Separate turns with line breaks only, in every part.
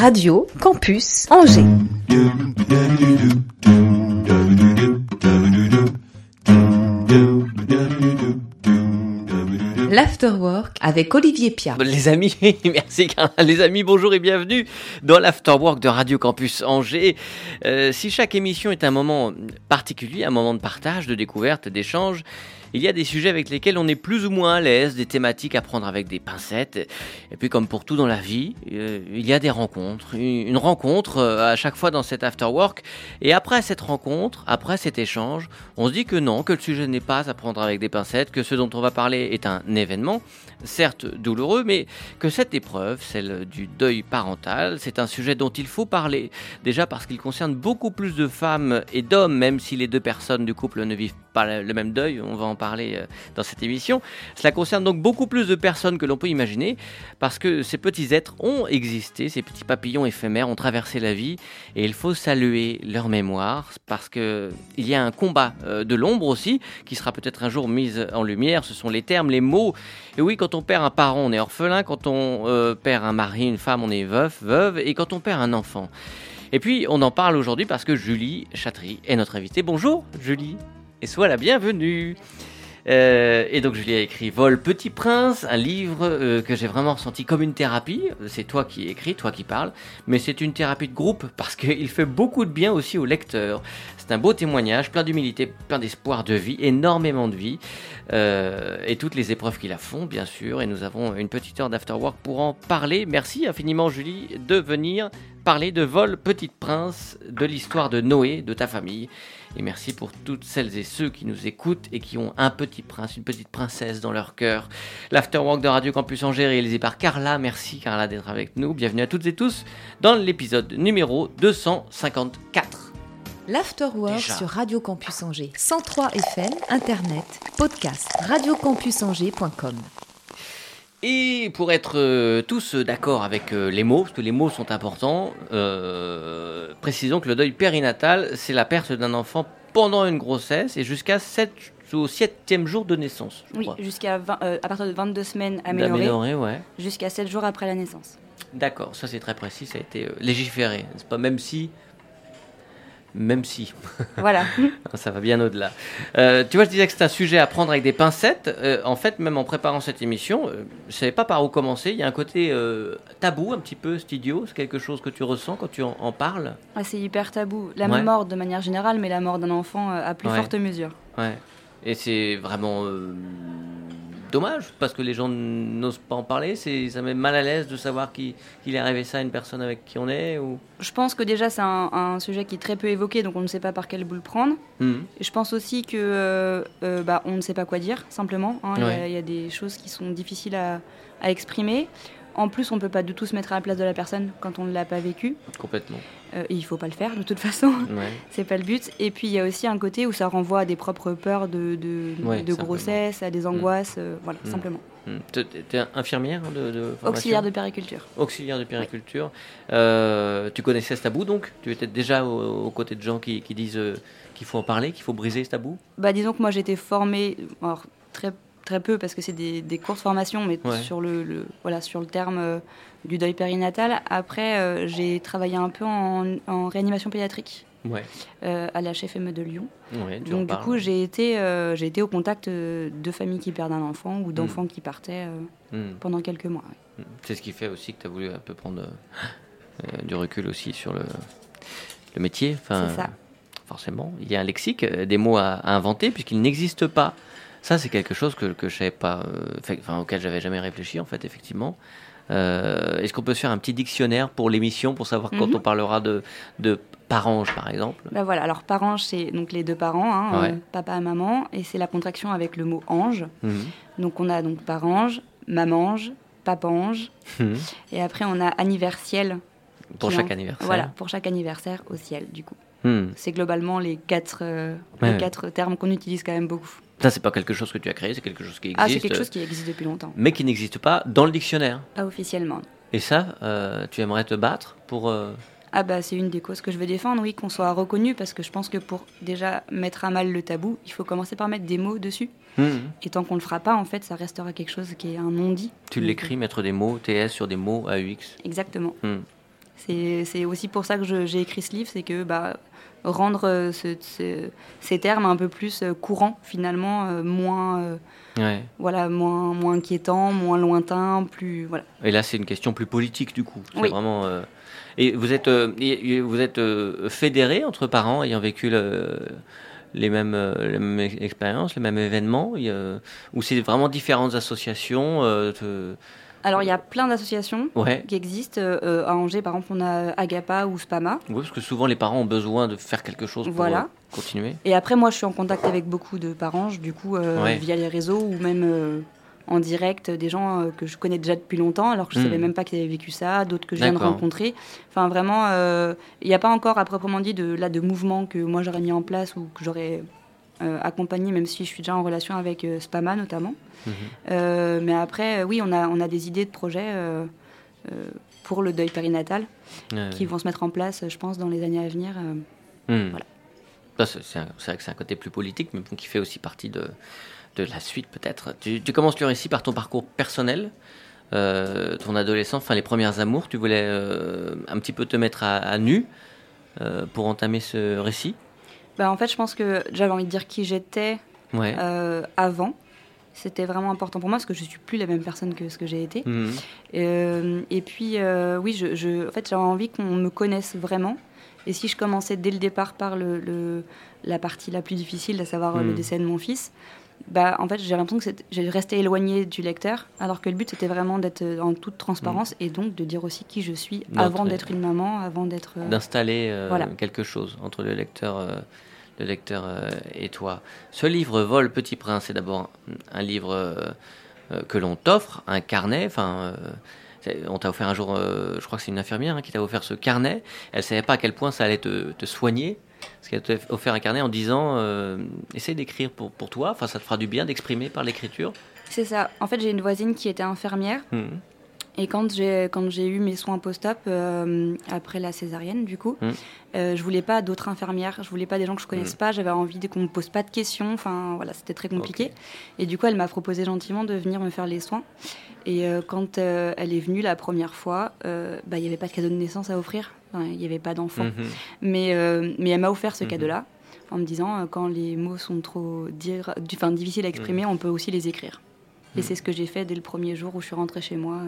Radio Campus Angers. L'Afterwork avec Olivier Pia.
Les amis, merci. Les amis, bonjour et bienvenue dans l'Afterwork de Radio Campus Angers. Euh, si chaque émission est un moment particulier, un moment de partage, de découverte, d'échange, il y a des sujets avec lesquels on est plus ou moins à l'aise, des thématiques à prendre avec des pincettes. Et puis comme pour tout dans la vie, euh, il y a des rencontres. Une rencontre euh, à chaque fois dans cet afterwork. Et après cette rencontre, après cet échange, on se dit que non, que le sujet n'est pas à prendre avec des pincettes, que ce dont on va parler est un événement, certes douloureux, mais que cette épreuve, celle du deuil parental, c'est un sujet dont il faut parler. Déjà parce qu'il concerne beaucoup plus de femmes et d'hommes, même si les deux personnes du couple ne vivent pas le même deuil, on va en parler euh, dans cette émission. Cela concerne donc beaucoup plus de personnes que l'on peut imaginer, parce que ces petits êtres ont existé, ces petits papillons éphémères ont traversé la vie, et il faut saluer leur mémoire, parce que il y a un combat euh, de l'ombre aussi, qui sera peut-être un jour mis en lumière, ce sont les termes, les mots. Et oui, quand on perd un parent, on est orphelin, quand on euh, perd un mari, une femme, on est veuf, veuve, et quand on perd un enfant. Et puis, on en parle aujourd'hui parce que Julie Chatry est notre invitée. Bonjour, Julie et sois la bienvenue. Euh, et donc Julie a écrit Vol Petit Prince, un livre euh, que j'ai vraiment ressenti comme une thérapie. C'est toi qui écris, toi qui parles, mais c'est une thérapie de groupe parce qu'il fait beaucoup de bien aussi au lecteur. C'est un beau témoignage, plein d'humilité, plein d'espoir de vie, énormément de vie, euh, et toutes les épreuves qui la font, bien sûr. Et nous avons une petite heure d'afterwork pour en parler. Merci infiniment Julie de venir parler de Vol Petit Prince, de l'histoire de Noé, de ta famille. Et merci pour toutes celles et ceux qui nous écoutent et qui ont un petit prince, une petite princesse dans leur cœur. L'Afterwork de Radio Campus Angers réalisé par Carla. Merci Carla d'être avec nous. Bienvenue à toutes et tous dans l'épisode numéro 254.
L'Afterwork sur Radio Campus Angers. 103 FM, Internet, podcast, radiocampusangers.com.
Et pour être euh, tous d'accord avec euh, les mots, parce que les mots sont importants, euh, précisons que le deuil périnatal, c'est la perte d'un enfant pendant une grossesse et jusqu'à 7 au septième jour de naissance.
Oui, jusqu'à à partir de 22 semaines améliorées,
ouais.
jusqu'à 7 jours après la naissance.
D'accord, ça c'est très précis, ça a été légiféré. C'est pas? Même si même si.
Voilà.
ça va bien au-delà. Euh, tu vois, je disais que c'est un sujet à prendre avec des pincettes. Euh, en fait, même en préparant cette émission, euh, je ne savais pas par où commencer. Il y a un côté tabou, un petit peu studio. C'est quelque chose que tu ressens quand tu en, parles?
Ah, C'est hyper tabou. La mort de manière générale, mais la mort d'un enfant à plus forte mesure.
Ouais. Et c'est vraiment dommage parce que les gens n'osent pas en parler. Ça met mal à l'aise de savoir qu'il est arrivé ça à une personne avec qui on est. Ou...
Je pense que déjà c'est un, sujet qui est très peu évoqué, donc on ne sait pas par quel bout le prendre. Mhm. Et je pense aussi que euh, euh, bah, on ne sait pas quoi dire simplement. Hein. Il y, a des choses qui sont difficiles à, à exprimer. En plus, on ne peut pas du tout se mettre à la place de la personne quand on ne l'a pas vécu.
Complètement.
Euh, et il faut pas le faire de toute façon. Ouais. c'est pas le but. Et puis il y a aussi un côté où ça renvoie à des propres peurs de, de, grossesse, à des mm. angoisses, euh, voilà, mm. simplement.
Mm. Tu es infirmière de, de
Auxiliaire de périculture.
Auxiliaire de périculture. Euh, tu connaissais ce tabou donc? Tu étais déjà aux, côtés de gens qui, qui disent qu'il faut en parler, qu'il faut briser ce tabou?
Bah, Disons que moi j'étais formée, alors, très très peu parce que c'est des, des courtes formations, mais sur, le, voilà, sur le terme euh, du deuil périnatal. Après, euh, j'ai travaillé un peu en, réanimation pédiatrique. Euh, à la HFME de Lyon. Donc du coup, j'ai été, j'ai été au contact de familles qui perdent un enfant ou d'enfants hmm. qui partaient hmm. pendant quelques mois.
Hmm. C'est ce qui fait aussi que tu as voulu un peu prendre du recul aussi sur le, le métier. Enfin,
ça.
Forcément, il y a un lexique, des mots à, à inventer puisqu'il n'existe pas ça, c'est quelque chose que, que je savais pas, euh, enfin, auquel j'avais jamais réfléchi, en fait, effectivement. Euh, est-ce qu'on peut se faire un petit dictionnaire pour l'émission, pour savoir quand mhm. on parlera de, de parange, par exemple?
Ben voilà, alors parange, c'est donc les deux parents, hein, euh, papa et maman, et c'est la contraction avec le mot ange. Mhm. Donc on a donc parange, mamange, papange, mhm. et après on a anniversiel.
Pour chaque anniversaire.
Voilà, pour chaque anniversaire au ciel, du coup. C'est globalement les quatre, les quatre termes qu'on utilise quand même beaucoup.
Ça, c'est pas quelque chose que tu as créé, c'est quelque chose qui existe.
Ah, c'est quelque chose qui existe depuis longtemps.
Mais qui n'existe pas dans le dictionnaire.
Pas officiellement.
Et ça, euh, tu aimerais te battre pour. Euh,
ah, bah, c'est une des causes que je veux défendre, oui, qu'on soit reconnu, parce que je pense que pour déjà mettre à mal le tabou, il faut commencer par mettre des mots dessus. Mmh. Et tant qu'on le fera pas, en fait, ça restera quelque chose qui est un non-dit.
Tu l'écris, mettre des mots, TS sur des mots, AUX
Exactement. Mmh. C'est aussi pour ça que j'ai écrit ce livre, c'est que bah, rendre ces termes un peu plus courants, finalement, moins, voilà, moins, moins inquiétants, moins lointains, plus... Voilà.
Et là, c'est une question plus politique, du coup. Vraiment... Et vous êtes, vous êtes fédéré entre parents ayant vécu le les mêmes, les mêmes expériences, les mêmes événements Ou c'est vraiment différentes associations
alors, il y a plein d'associations qui existent. Euh, à Angers, par exemple, on a Agapa ou Spama.
Oui, parce que souvent, les parents ont besoin de faire quelque chose pour voilà. Euh, continuer.
Et après, moi, je suis en contact avec beaucoup de parents, du coup, euh, via les réseaux ou même en direct, des gens que je connais déjà depuis longtemps, alors que je ne savais hmm. même pas qu'ils avaient vécu ça, d'autres que je viens de rencontrer. Enfin, vraiment, il n'y a pas encore, à proprement dit, de, là, de mouvement que moi, j'aurais mis en place ou que j'aurais accompagné, même si je suis déjà en relation avec Spama, notamment. Mhm. Euh, mais après, oui, on a, on a des idées de projets euh, euh, pour le deuil périnatal qui vont se mettre en place, je pense, dans les années à venir.
Hmm. Voilà. C'est vrai que c'est un côté plus politique, mais qui fait aussi partie de, de la suite peut-être. Tu, commences le récit par ton parcours personnel, ton adolescence, enfin les premières amours. Tu voulais un petit peu te mettre à, nu pour entamer ce récit
bah, En fait, je pense que j'avais envie de dire qui j'étais avant. C'était vraiment important pour moi parce que je suis plus la même personne que ce que j'ai été. Mhm. Euh, et puis, euh, oui, je, en fait, j'avais envie qu'on me connaisse vraiment. Et si je commençais dès le départ par le, la partie la plus difficile, à savoir le mhm. décès de mon fils, bah, en fait, j'ai l'impression que j'ai resté éloignée du lecteur, alors que le but c'était vraiment d'être en toute transparence mhm. et donc de dire aussi qui je suis avant d'être une maman, avant d'être.
Euh, D'installer quelque chose entre le lecteur le lecteur euh, et toi. Ce livre Vol Petit Prince, c'est d'abord un, livre euh, euh, que l'on t'offre, un carnet. Enfin, on t'a offert un jour, je crois que c'est une infirmière hein, qui t'a offert ce carnet. Elle savait pas à quel point ça allait te, te soigner. Parce qu'elle t'a offert un carnet en disant essaye d'écrire pour, pour toi, enfin ça te fera du bien d'exprimer par l'écriture.
C'est ça. En fait, j'ai une voisine qui était infirmière. Mmh. Et quand j'ai quand j'ai eu mes soins post-op euh, après la césarienne, du coup, mmh. euh, je voulais pas d'autres infirmières, je voulais pas des gens que je connaisse mmh. pas. J'avais envie qu'on me pose pas de questions. Enfin voilà, c'était très compliqué. Et du coup, elle m'a proposé gentiment de venir me faire les soins. Et euh, quand elle est venue la première fois, bah il y avait pas de cadeau de naissance à offrir. Il n'y avait pas d'enfant. Mmh. Mais mais elle m'a offert ce cadeau-là en me disant quand les mots sont trop dire, difficiles à exprimer, on peut aussi les écrire. Et c'est ce que j'ai fait dès le premier jour où je suis rentrée chez moi.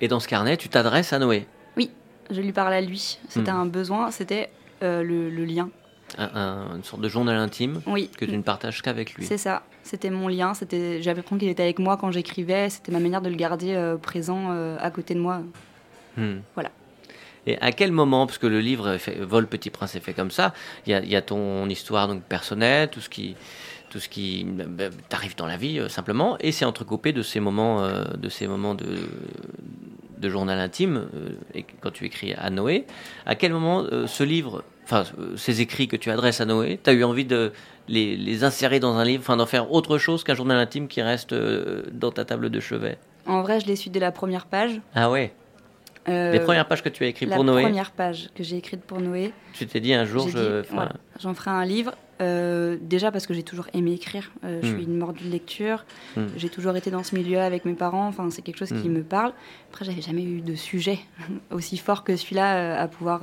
Et dans ce carnet, tu t'adresses à Noé?
Oui, je lui parle à lui. C'était un besoin, c'était euh, le, lien.
une sorte de journal intime
oui.
que tu ne partages qu'avec lui.
C'est ça, c'était mon lien. C'était, j'avais compris qu'il était avec moi quand j'écrivais. C'était ma manière de le garder euh, présent euh, à côté de moi. Hmm. Voilà.
Et à quel moment, parce que le livre Vol Petit Prince est fait comme ça, il y, y a, ton histoire donc personnelle, tout ce qui, tout ce qui bah, t'arrive dans la vie simplement, et c'est entrecoupé de ces moments, de ces moments de, de journal intime, euh, et quand tu écris à Noé, à quel moment euh, ce livre, enfin euh, ces écrits que tu adresses à Noé, tu as eu envie de les, insérer dans un livre, enfin d'en faire autre chose qu'un journal intime qui reste dans ta table de chevet?
En vrai, je l'ai su dès la première page.
Ah ouais? Les premières pages que tu as écrites pour Noé
La première page que j'ai écrite pour Noé.
Tu t'es dit un jour, je...
j'en ferai un livre. Euh, déjà parce que j'ai toujours aimé écrire. Euh, je suis hmm. une mordue de lecture. Hmm. J'ai toujours été dans ce milieu avec mes parents. Enfin, c'est quelque chose qui hmm. me parle. Après, j'avais jamais eu de sujet aussi fort que celui-là euh, à pouvoir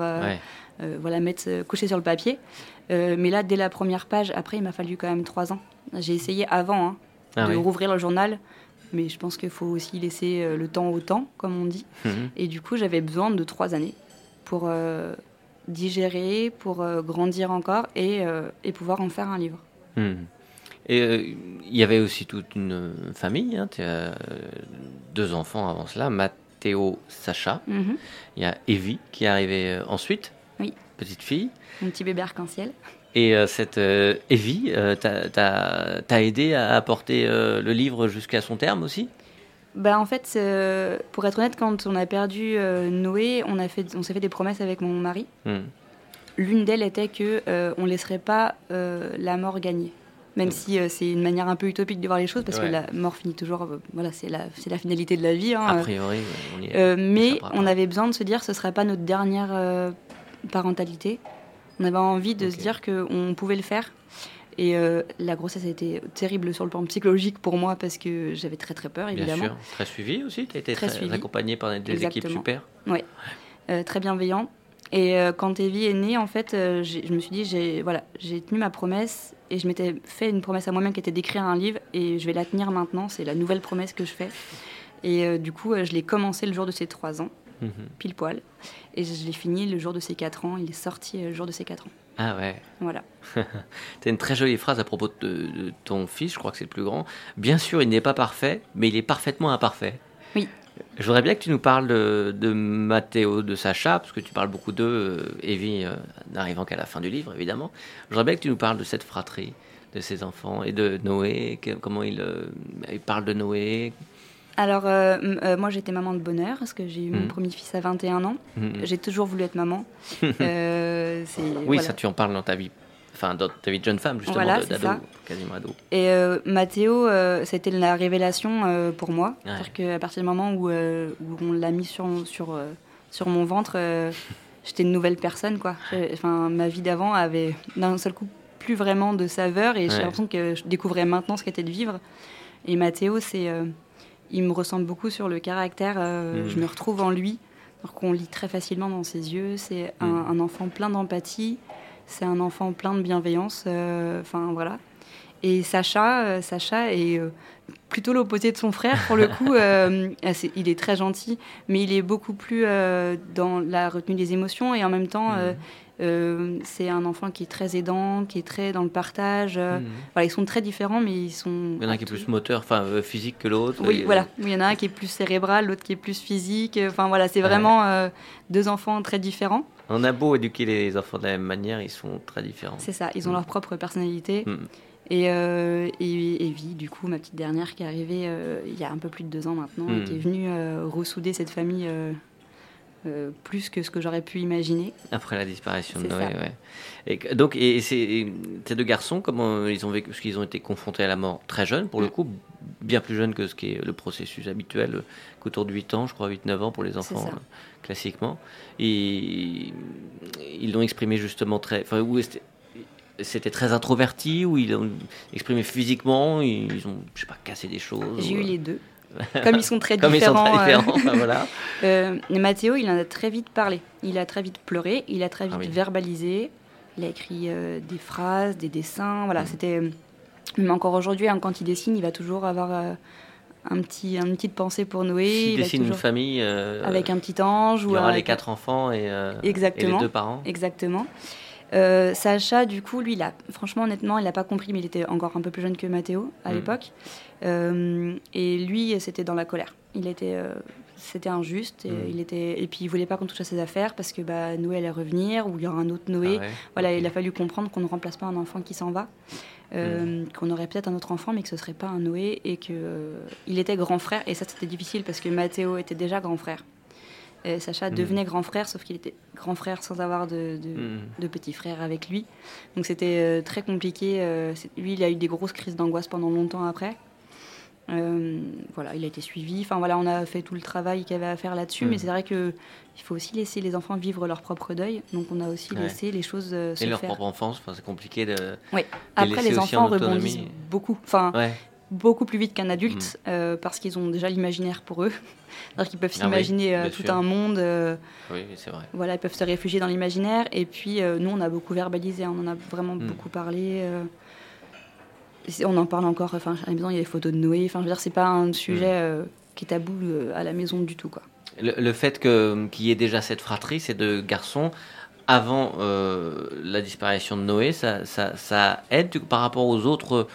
voilà, mettre, coucher sur le papier. mais là, dès la première page, après, il m'a fallu quand même trois ans. J'ai essayé avant hein, ah de rouvrir le journal. Mais je pense qu'il faut aussi laisser le temps au temps, comme on dit. Et du coup, j'avais besoin de trois années pour digérer, pour euh, grandir encore et, euh, et, pouvoir en faire un livre.
Hmm. Et euh, il y avait aussi toute une famille, hein, tu as deux enfants avant cela, Mathéo, Sacha. Mhm. Il y a Evie qui est arrivée ensuite,
oui.
petite fille.
Un petit bébé arc-en-ciel.
Et cette Evie t'a aidé à apporter le livre jusqu'à son terme aussi?
Bah, en fait, euh, pour être honnête, quand on a perdu euh, Noé, on, a fait, on s'est fait des promesses avec mon mari. Hmm. L'une d'elles était que euh, on laisserait pas la mort gagner. Même hmm. si c'est une manière un peu utopique de voir les choses, parce que la mort finit toujours, voilà, c'est la, finalité de la vie. Hein,
a priori, on y est,
mais on avait besoin de se dire que ce serait pas notre dernière parentalité. On avait envie de se dire qu'on pouvait le faire et euh, la grossesse a été terrible sur le plan psychologique pour moi parce que j'avais très très peur, évidemment.
Bien sûr, très suivi aussi. Tu as été très, accompagnée par des équipes super.
Oui. très bienveillant. Et quand Evie est née, en fait, je me suis dit, j'ai voilà, tenu ma promesse et je m'étais fait une promesse à moi-même qui était d'écrire un livre et je vais la tenir maintenant. C'est la nouvelle promesse que je fais. Et du coup, je l'ai commencé le jour de ses trois ans, mhm. pile poil. Et je l'ai fini le jour de ses quatre ans. Il est sorti le jour de ses quatre ans.
Ah ouais.
Voilà.
tu as une très jolie phrase à propos de, ton fils, je crois que c'est le plus grand. Bien sûr, il n'est pas parfait, mais il est parfaitement imparfait.
Oui.
Je voudrais bien que tu nous parles de, de Mathéo, de Sacha, parce que tu parles beaucoup d'eux, euh, Evie, euh, n'arrivant qu'à la fin du livre, évidemment. Je voudrais bien que tu nous parles de cette fratrie, de ses enfants, et de Noé, comment il, euh, il parle de Noé,
alors, euh, euh, moi, j'étais maman de bonheur parce que j'ai eu mon mhm. premier fils à 21 ans. Mhm. J'ai toujours voulu être maman.
Euh, oui, ça, tu en parles dans ta vie. Enfin, dans ta vie de jeune femme, justement,
voilà,
d'ado, quasiment ado.
Et Mathéo, c'était la révélation pour moi. C'est-à-dire qu'à partir du moment où, où on l'a mis sur, sur, sur mon ventre, j'étais une nouvelle personne, quoi. Enfin, ma vie d'avant avait d'un seul coup plus vraiment de saveur et j'ai l'impression que je découvrais maintenant ce qu'était de vivre. Et Mathéo, c'est il me ressemble beaucoup sur le caractère. Euh, je mm. me retrouve en lui. Donc on lit très facilement dans ses yeux. C'est un, mm. enfant plein d'empathie. C'est un enfant plein de bienveillance. Euh, enfin voilà. Et Sacha, euh, Sacha est plutôt l'opposé de son frère pour le coup. il est très gentil, mais il est beaucoup plus dans la retenue des émotions et en même temps. Mm. Euh, c'est un enfant qui est très aidant, qui est très dans le partage. Euh, mhm. Voilà, ils sont très différents, mais ils sont.
Il y en a un qui est plus moteur, enfin euh, physique que l'autre.
Oui, voilà. Il y en a un qui est plus cérébral, l'autre qui est plus physique. Enfin voilà, c'est vraiment deux enfants très différents.
On a beau éduquer les enfants de la même manière, ils sont très différents.
C'est ça, ils ont mhm. leur propre personnalité. Mhm. Et, euh, et, Evie, du coup, ma petite dernière, qui est arrivée il y a un peu plus de deux ans maintenant, et qui est venue ressouder cette famille euh, plus que ce que j'aurais pu imaginer.
Après la disparition de Noé, ouais. Et donc, et, ces deux garçons, comment ils ont vécu Parce qu'ils ont été confrontés à la mort très jeunes, pour le coup, bien plus jeunes que ce qui est le processus habituel, qu'autour de 8 ans, je crois, 8-9 ans pour les enfants, euh, classiquement. Et ils l'ont exprimé justement très. Enfin, où c'était très introverti, ou ils l'ont exprimé physiquement, ils ont, je sais pas, cassé des choses.
J'ai eu les deux. Comme ils sont très différents. euh, Mathéo, il en a très vite parlé. Il a très vite pleuré, il a très vite ah verbalisé. Il a écrit euh, des phrases, des dessins. Voilà, mm. c'était. Mais encore aujourd'hui, hein, quand il dessine, il va toujours avoir euh, un petit, une petite pensée pour Noé.
Il, dessine une famille. Euh,
avec un petit ange.
Il y aura les quatre enfants et, et, les deux parents.
Exactement. Euh, Sacha, du coup, lui, il a, franchement, honnêtement, il n'a pas compris, mais il était encore un peu plus jeune que Mathéo à mm. l'époque. Euh, et lui, c'était dans la colère. Il était, euh, c'était injuste. Et, mm. il était, et puis, il voulait pas qu'on touche à ses affaires parce que bah, Noé allait revenir ou il y aura un autre Noé. Ah voilà, il a fallu comprendre qu'on ne remplace pas un enfant qui s'en va. Mm. qu'on aurait peut-être un autre enfant, mais que ce serait pas un Noé et que il était grand frère. Et ça, c'était difficile parce que Mathéo était déjà grand frère. Sacha mm. devenait grand frère, sauf qu'il était grand frère sans avoir de, de, mm. petit frère avec lui. Donc c'était euh, très compliqué. Euh, lui, il a eu des grosses crises d'angoisse pendant longtemps après. Euh, voilà, il a été suivi. Enfin voilà, on a fait tout le travail qu'il y avait à faire là-dessus, mais mm. c'est vrai que il faut aussi laisser les enfants vivre leur propre deuil. Donc on a aussi laissé les choses se faire.
Et leur propre enfance, c'est compliqué de.
Oui. Après les enfants rebondissent beaucoup. Enfin, beaucoup plus vite qu'un adulte mm. euh, parce qu'ils ont déjà l'imaginaire pour eux. Alors qu'ils peuvent ah s'imaginer euh, tout un monde. Euh,
oui, c'est vrai.
Voilà, ils peuvent se réfugier dans l'imaginaire. Et puis, nous, on a beaucoup verbalisé, on en a vraiment mm. beaucoup parlé. On en parle encore. Enfin, à la maison, il y a des photos de Noé. Enfin, je veux dire, c'est pas un sujet mm. qui est tabou à la maison du tout, quoi.
Le, fait qu'il y ait déjà cette fratrie, ces deux garçons, avant la disparition de Noé, ça, ça, ça aide par rapport aux autres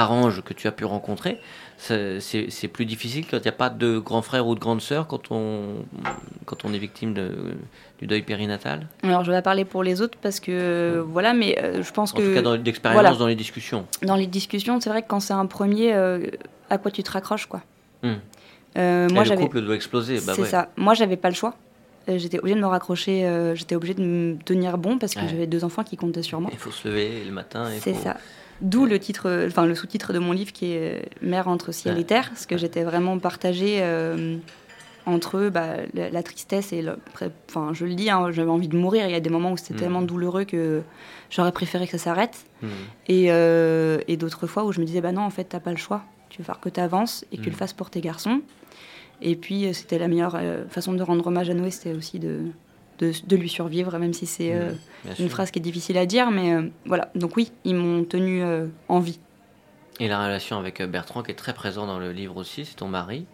ange que tu as pu rencontrer, c'est plus difficile quand il n'y a pas de grand frère ou de grande sœur quand on, quand on est victime de, du deuil périnatal
Alors, je vais parler pour les autres parce que, voilà, mais euh, je pense que.
En tout cas, dans l'expérience, dans les discussions.
Dans les discussions, c'est vrai que quand c'est un premier, euh, à quoi tu te raccroches, quoi. Hmm. Euh, moi,
le couple doit exploser.
Bah c'est ça. Moi, j'avais pas le choix. J'étais obligée de me raccrocher, j'étais obligée de me tenir bon parce que j'avais deux enfants qui comptaient sur moi.
Il faut se lever le matin.
C'est ça. D'où le titre, enfin le sous-titre de mon livre qui est Mère entre ciel et terre, parce que j'étais vraiment partagée euh, entre bah, la, tristesse et le, enfin je le dis, hein, j'avais envie de mourir. Il y a des moments où c'était mm. tellement douloureux que j'aurais préféré que ça s'arrête, mm. euh, et, d'autres fois où je me disais bah non en fait t'as pas le choix, tu veux faire que tu avances et que tu le mm. fasses pour tes garçons. Et puis euh, c'était la meilleure façon de rendre hommage à Noé, c'était aussi de de, lui survivre, même si c'est mmh, une phrase qui est difficile à dire. Mais voilà, donc oui, ils m'ont tenu en vie.
Et la relation avec Bertrand, qui est très présent dans le livre aussi, c'est ton mari.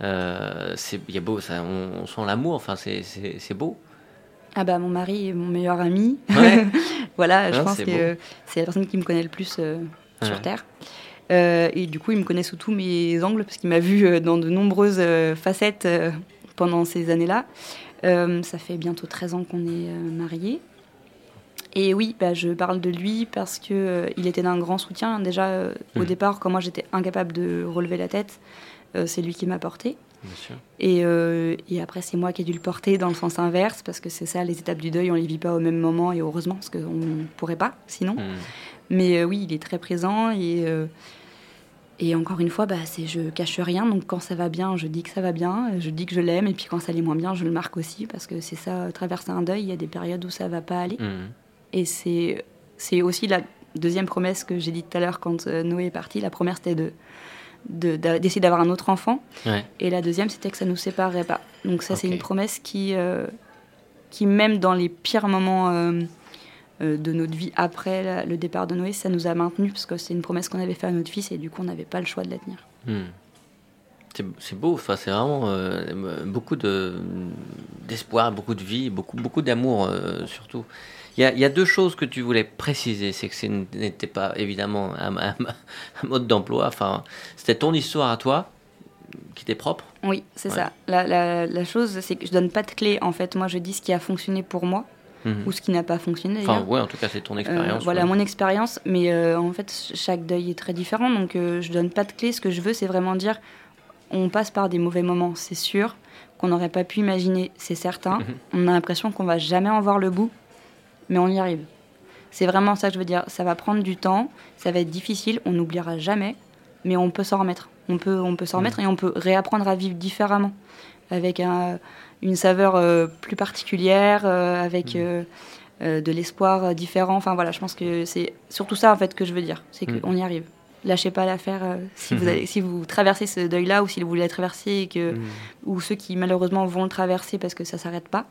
c'est y a beau, ça, on, sent l'amour, enfin c'est beau.
Ah bah mon mari est mon meilleur ami. voilà, je pense que c'est la personne qui me connaît le plus sur Terre. Euh, et du coup, il me connaît sous tous mes angles parce qu'il m'a vu euh, dans de nombreuses euh, facettes pendant ces années-là. Ça fait bientôt 13 ans qu'on est mariés. Et oui, bah, je parle de lui parce qu'il il était d'un grand soutien. Déjà, au mmh. départ, quand moi j'étais incapable de relever la tête, c'est lui qui m'a porté. Et, et, après, c'est moi qui ai dû le porter dans le sens inverse, parce que c'est ça, les étapes du deuil, on les vit pas au même moment, et heureusement, parce qu'on ne pourrait pas sinon. Mmh. Mais oui, il est très présent, et, et encore une fois, bah, c'est je cache rien. Donc quand ça va bien, je dis que ça va bien, je dis que je l'aime. Et puis quand ça allait moins bien, je le marque aussi parce que c'est ça, traverser un deuil, il y a des périodes où ça va pas aller. Mmh. Et c'est c'est aussi la deuxième promesse que j'ai dit tout à l'heure quand euh, Noé est parti. La première c'était de d'essayer d'avoir un autre enfant. Et la deuxième c'était que ça nous séparerait pas. Donc ça c'est une promesse qui euh, qui même dans les pires moments euh, de notre vie après le départ de Noé, ça nous a maintenu parce que c'est une promesse qu'on avait fait à notre fils et du coup on n'avait pas le choix de la tenir.
Hmm. C'est beau, enfin, c'est vraiment euh, beaucoup d'espoir, beaucoup de vie, beaucoup, beaucoup d'amour euh, surtout. Il y, a, deux choses que tu voulais préciser, c'est que ce n'était pas évidemment un, mode d'emploi, enfin, c'était ton histoire à toi qui était propre.
Oui, c'est ça. La, la chose, c'est que je donne pas de clé en fait. Moi, je dis ce qui a fonctionné pour moi Mhm. ou ce qui n'a pas fonctionné.
Enfin, ouais, en tout cas, c'est ton euh, expérience.
voilà, mon expérience, mais euh, en fait, chaque deuil est très différent, donc euh, je donne pas de clé. Ce que je veux, c'est vraiment dire on passe par des mauvais moments, c'est sûr, qu'on n'aurait pas pu imaginer, c'est certain. Mhm. On a l'impression qu'on va jamais en voir le bout, mais on y arrive. C'est vraiment ça que je veux dire. Ça va prendre du temps, ça va être difficile, on n'oubliera jamais, mais on peut s'en remettre. On peut, on peut s'en mhm. remettre et on peut réapprendre à vivre différemment, avec un une saveur euh, plus particulière, euh, avec mm. euh, de l'espoir différent. Enfin voilà, je pense que c'est surtout ça en fait que je veux dire, c'est qu'on mm. y arrive. Lâchez pas l'affaire si, vous si vous traversez ce deuil-là ou si vous voulez le traverser et que, mm. ou ceux qui malheureusement vont le traverser parce que ça s'arrête pas.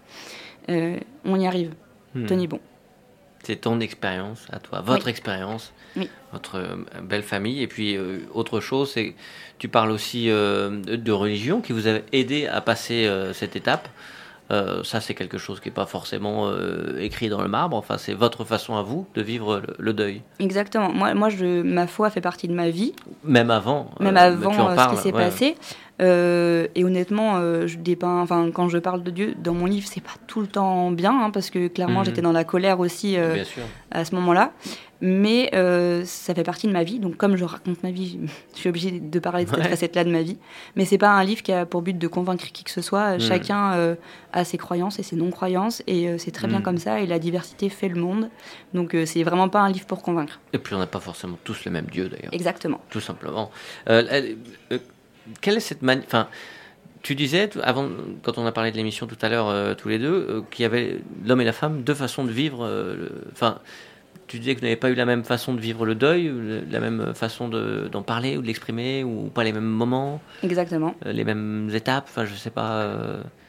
on y arrive. Tenez bon.
C'est ton expérience à toi, votre expérience, votre euh, belle famille. Et puis, euh, autre chose, c'est tu parles aussi euh, de religion qui vous a aidé à passer cette étape. ça, c'est quelque chose qui n'est pas forcément écrit dans le marbre. Enfin, c'est votre façon à vous de vivre le, deuil.
Exactement. Moi, moi je, ma foi fait partie de ma vie.
Même avant.
Même avant ce qui s'est passé. Euh, et honnêtement, euh, je dépeins, enfin, quand je parle de Dieu dans mon livre, c'est pas tout le temps bien, hein, parce que clairement, mhm. j'étais dans la colère aussi euh, à ce moment-là. Mais ça fait partie de ma vie, donc comme je raconte ma vie, je suis obligée de parler de cette facette-là de ma vie. Mais c'est pas un livre qui a pour but de convaincre qui que ce soit. Mhm. Chacun a ses croyances et ses non-croyances, et c'est très bien mhm. comme ça. Et la diversité fait le monde, donc c'est vraiment pas un livre pour convaincre.
Et puis on n'a pas forcément tous le même Dieu d'ailleurs.
Exactement.
Tout simplement quelle est cette manière. Enfin, tu disais, avant, quand on a parlé de l'émission tout à l'heure, euh, tous les deux, euh, qu'il y avait l'homme et la femme, deux façons de vivre. Euh, enfin, tu disais que vous n'avez pas eu la même façon de vivre le deuil, la même façon d'en parler ou de l'exprimer, ou pas les mêmes moments.
Exactement.
les mêmes étapes, enfin, je sais pas.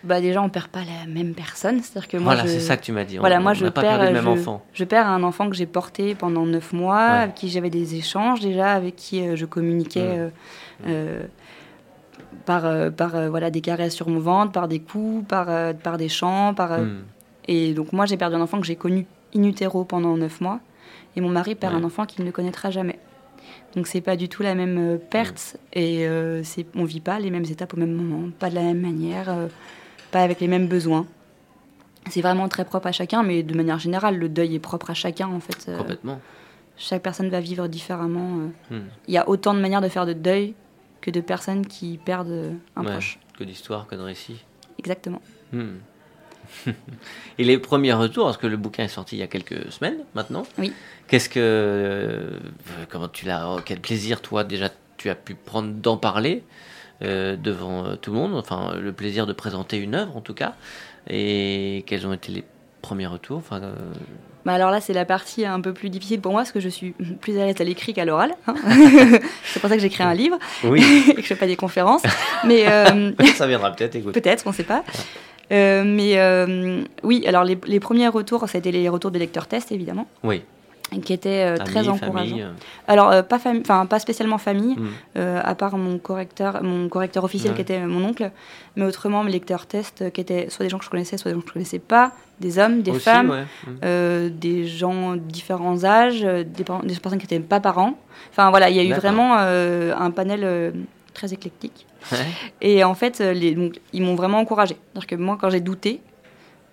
Bah déjà, on perd pas la même personne, c'est-à-dire que
moi.
Voilà,
c'est ça que tu m'as dit.
Voilà, moi je perds, le même enfant. je perds un enfant que j'ai porté pendant neuf mois, avec qui j'avais des échanges déjà, avec qui je communiquais. Mmh par, euh, par euh, voilà, des caresses sur mon ventre, par des coups, par, euh, par des chants. Par, hmm. Et donc moi, j'ai perdu un enfant que j'ai connu in utero pendant neuf mois. Et mon mari perd un enfant qu'il ne connaîtra jamais. Donc c'est pas du tout la même perte hmm. et c'est on vit pas les mêmes étapes au même moment, pas de la même manière, pas avec les mêmes besoins. C'est vraiment très propre à chacun, mais de manière générale, le deuil est propre à chacun en fait.
Complètement.
Chaque personne va vivre différemment. Hmm. Il y a autant de manières de faire de deuil que de personnes qui perdent un proche.
Que d'histoires, que de récits.
Exactement. Hmm.
Et les premiers retours, parce que le bouquin est sorti il y a quelques semaines maintenant.
Oui.
Qu'est-ce que, euh, comment tu l'as, oh, quel plaisir toi déjà tu as pu prendre d'en parler euh, devant euh, tout le monde, enfin le plaisir de présenter une œuvre en tout cas. Et quels ont été les premiers retours enfin,
bah alors là, c'est la partie un peu plus difficile pour moi, parce que je suis plus à l'aise à l'écrit qu'à l'oral. Hein. c'est pour ça que j'écris un livre
oui.
et que je fais pas des conférences. Mais
euh, ça viendra peut-être, écoute.
Peut-être, on ne sait pas. mais oui, alors les, les premiers retours, ça a été les retours des lecteurs tests, évidemment.
Oui
qui était euh, très encourageant. Euh. Alors euh, pas enfin pas spécialement famille, mm. à part mon correcteur, mon correcteur officiel qui était mon oncle, mais autrement mes lecteurs tests qui étaient soit des gens que je connaissais, soit des gens que je connaissais pas, des hommes, des femmes, mm. des gens de différents âges, des, personnes qui n'étaient pas parents. Enfin voilà, il y a eu vraiment un panel très éclectique. Et en fait, les, donc, ils m'ont vraiment encouragé. C'est-à-dire que moi, quand j'ai douté,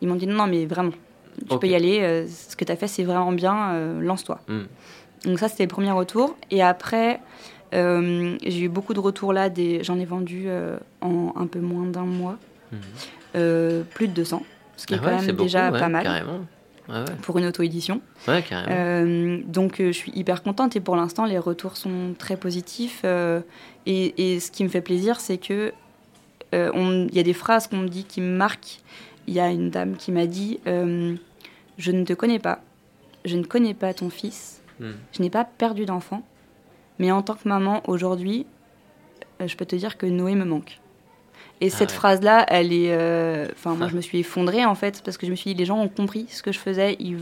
ils m'ont dit non, non, mais vraiment, tu peux y aller, euh, ce que tu as fait c'est vraiment bien, euh, lance-toi. Hmm. Donc ça c'était le premier retour. Et après, euh, j'ai eu beaucoup de retours là, des... j'en ai vendu en un peu moins d'un mois, hmm. plus de 200, ce qui est ah quand même déjà pas mal. Carrément. pour une auto-édition.
Ouais, carrément.
donc je suis hyper contente et pour l'instant les retours sont très positifs. Et, et, ce qui me fait plaisir, c'est que il y a des phrases qu'on me dit qui me marquent. Il y a une dame qui m'a dit je ne te connais pas, je ne connais pas ton fils, hmm. je n'ai pas perdu d'enfant, mais en tant que maman, aujourd'hui, euh, je peux te dire que Noé me manque. Et cette ah phrase-là, elle est. Euh, enfin, moi, je me suis effondrée, en fait, parce que je me suis dit, les gens ont compris ce que je faisais, ils,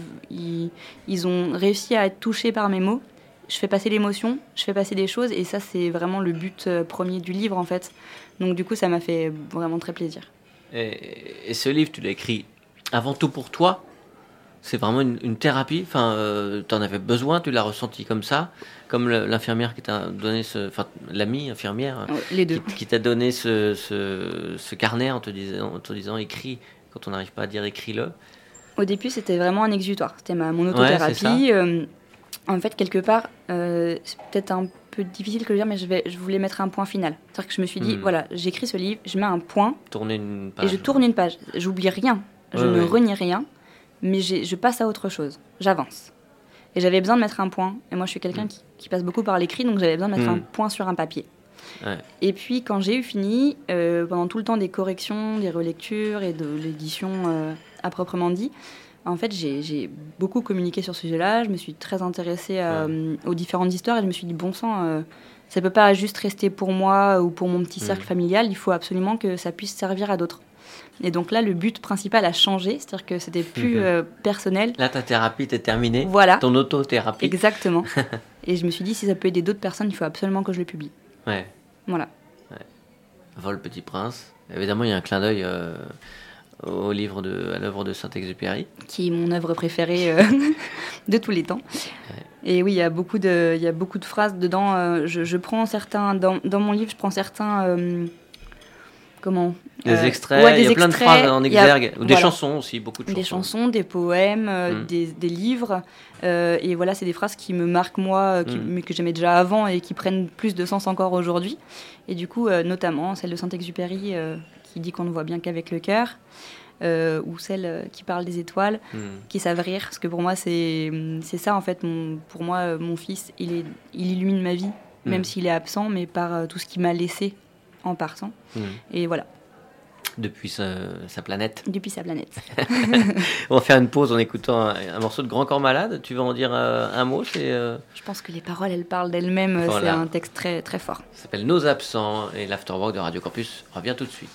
ils, ont réussi à être touchés par mes mots. Je fais passer l'émotion, je fais passer des choses, et ça, c'est vraiment le but euh, premier du livre, en fait. Donc, du coup, ça m'a fait vraiment très plaisir.
Et, et ce livre, tu l'as écrit avant tout pour toi c'est vraiment une, thérapie. Enfin, euh, tu en avais besoin, tu l'as ressenti comme ça, comme l'infirmière qui t'a donné ce, enfin, l'amie infirmière,
les deux.
qui, t'a donné ce, ce, carnet en te disant, en te disant écris quand on n'arrive pas à dire écris-le.
Au début, c'était vraiment un exutoire. C'était ma mon autothérapie. Euh, en fait, quelque part, euh, c'est peut-être un peu difficile que de dire, mais je, vais, je voulais mettre un point final. C'est-à-dire que je me suis dit, hmm. voilà, j'écris ce livre, je mets un point.
Tourner une page.
Et je tourne une page. J'oublie rien. Je ne renie rien mais je passe à autre chose, j'avance. Et j'avais besoin de mettre un point. Et moi, je suis quelqu'un mm. qui, passe beaucoup par l'écrit, donc j'avais besoin de mettre un mm. point sur un papier. Et puis, quand j'ai eu fini, euh, pendant tout le temps des corrections, des relectures et de l'édition euh, à proprement dit, en fait, j'ai beaucoup communiqué sur ce sujet-là. Je me suis très intéressée euh, aux différentes histoires et je me suis dit, bon sang, ça peut pas juste rester pour moi ou pour mon petit cercle mm. familial. Il faut absolument que ça puisse servir à d'autres. Et donc là, le but principal a changé, c'est-à-dire que c'était plus mhm. euh, personnel.
Là, ta thérapie était terminée.
Voilà.
Ton autothérapie.
Exactement. et je me suis dit, si ça peut aider d'autres personnes, il faut absolument que je le publie.
Ouais.
Voilà.
Ouais. Vol Petit Prince. Évidemment, il y a un clin d'œil euh, au livre de, à l'œuvre de Saint-Exupéry.
Qui est mon œuvre préférée euh, de tous les temps. Et oui, il y a beaucoup de, il y a beaucoup de phrases dedans. Je, je, prends certains, dans, dans, mon livre, je prends certains comment
Des euh, extraits, il y a plein de phrases en exergue, ou des chansons aussi, beaucoup de chansons.
Des chansons, des poèmes, euh, mm. des, livres. Euh, et voilà, c'est des phrases qui me marquent moi, mm. que j'aimais déjà avant et qui prennent plus de sens encore aujourd'hui. Et du coup, notamment celle de Saint-Exupéry qui dit qu'on ne voit bien qu'avec le cœur. ou celle qui parle des étoiles, mm. qui savent rire. Parce que pour moi, c'est ça, en fait. pour moi, mon fils, il, est, il illumine ma vie, même s'il est absent, mais par tout ce qu'il m'a laissé en partant. Hmm. Et voilà.
Depuis sa, planète.
Depuis sa planète.
On va faire une pause en écoutant un, morceau de Grand Corps Malade. Tu veux en dire euh, un mot c'est euh,
Je pense que les paroles, elles parlent d'elles-mêmes. C'est un texte très, très fort.
Ça s'appelle Nos absents et l'Afterwork de Radio Campus revient tout de suite.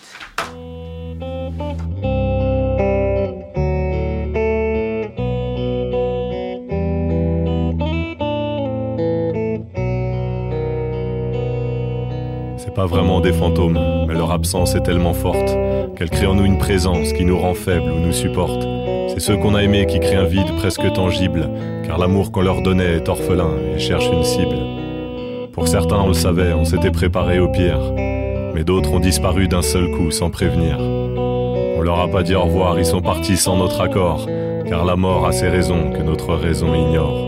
Pas vraiment des fantômes, mais leur absence est tellement forte qu'elle crée en nous une présence qui nous rend faibles ou nous supporte. C'est ceux qu'on a aimés qui créent un vide presque tangible, car l'amour qu'on leur donnait est orphelin et cherche une cible. Pour certains, on le savait, on s'était préparé au pire, mais d'autres ont disparu d'un seul coup sans prévenir. On leur a pas dit au revoir, ils sont partis sans notre accord, car la mort a ses raisons que notre raison ignore.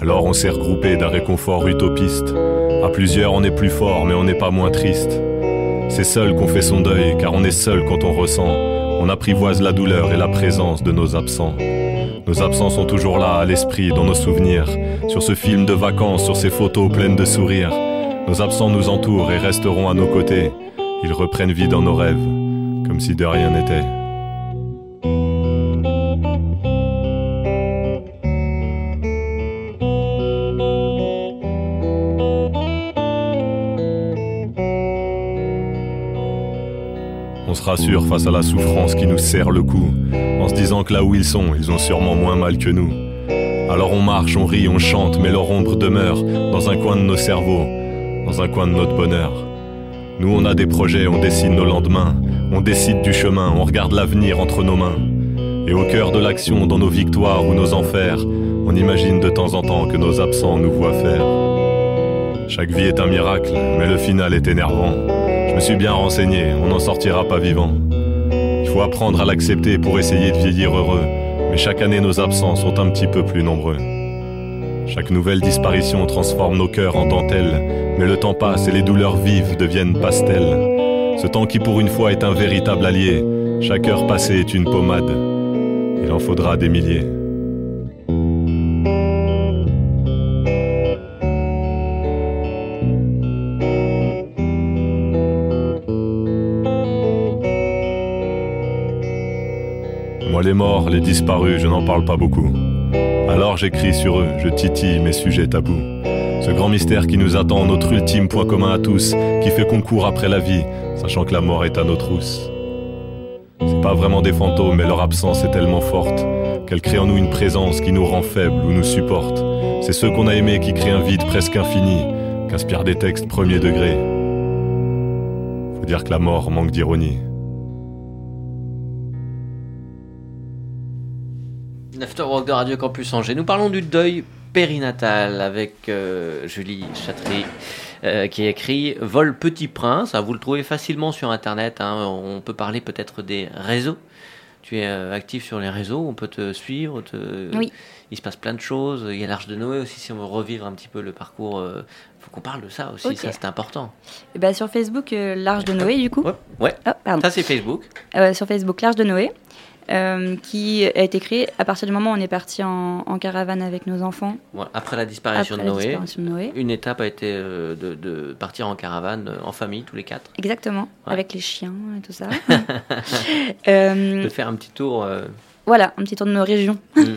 Alors on s'est regroupé d'un réconfort utopiste à plusieurs, on est plus fort, mais on n'est pas moins triste. C'est seul qu'on fait son deuil, car on est seul quand on ressent. On apprivoise la douleur et la présence de nos absents. Nos absents sont toujours là, à l'esprit, dans nos souvenirs, sur ce film de vacances, sur ces photos pleines de sourires. Nos absents nous entourent et resteront à nos côtés. Ils reprennent vie dans nos rêves, comme si de rien n'était. Rassure face à la souffrance qui nous serre le cou, en se disant que là où ils sont, ils ont sûrement moins mal que nous. Alors on marche, on rit, on chante, mais leur ombre demeure dans un coin de nos cerveaux, dans un coin de notre bonheur. Nous on a des projets, on dessine nos lendemains, on décide du chemin, on regarde l'avenir entre nos mains. Et au cœur de l'action, dans nos victoires ou nos enfers, on imagine de temps en temps que nos absents nous voient faire. Chaque vie est un miracle, mais le final est énervant. Je me suis bien renseigné, on n'en sortira pas vivant. Il faut apprendre à l'accepter pour essayer de vieillir heureux, mais chaque année nos absents sont un petit peu plus nombreux. Chaque nouvelle disparition transforme nos cœurs en dentelles, mais le temps passe et les douleurs vives deviennent pastels. Ce temps qui pour une fois est un véritable allié, chaque heure passée est une pommade. Il en faudra des milliers. Les morts, les disparus, je n'en parle pas beaucoup. Alors j'écris sur eux, je titille mes sujets tabous. Ce grand mystère qui nous attend, notre ultime point commun à tous, qui fait qu'on court après la vie, sachant que la mort est à nos trousses. C'est pas vraiment des fantômes, mais leur absence est tellement forte qu'elle crée en nous une présence qui nous rend faibles ou nous supporte. C'est ceux qu'on a aimés qui créent un vide presque infini, qu'inspirent des textes premier degré. Faut dire que la mort manque d'ironie.
Afterwork de Radio Campus Angers. Nous parlons du deuil périnatal avec euh, Julie Chatry euh, qui écrit Vol Petit Prince. Ah, vous le trouvez facilement sur Internet. Hein. On peut parler peut-être des réseaux. Tu es euh, actif sur les réseaux, on peut te suivre.
Oui.
Il se passe plein de choses. Il y a l'Arche de Noé aussi, si on veut revivre un petit peu le parcours. Il faut qu'on parle de ça aussi, ça c'est important.
Et eh ben, sur Facebook, l'Arche de Noé, du coup.
Ouais, oh, ça c'est Facebook.
sur Facebook, l'Arche de Noé. Euh, qui a été créé à partir du moment où on est parti en, caravane avec nos enfants.
après la disparition, de, Noé, une étape a été euh, de, partir en caravane euh, en famille, tous les quatre.
Exactement, avec les chiens et tout ça.
de faire un petit tour.
Voilà, un petit tour de nos régions. Mm.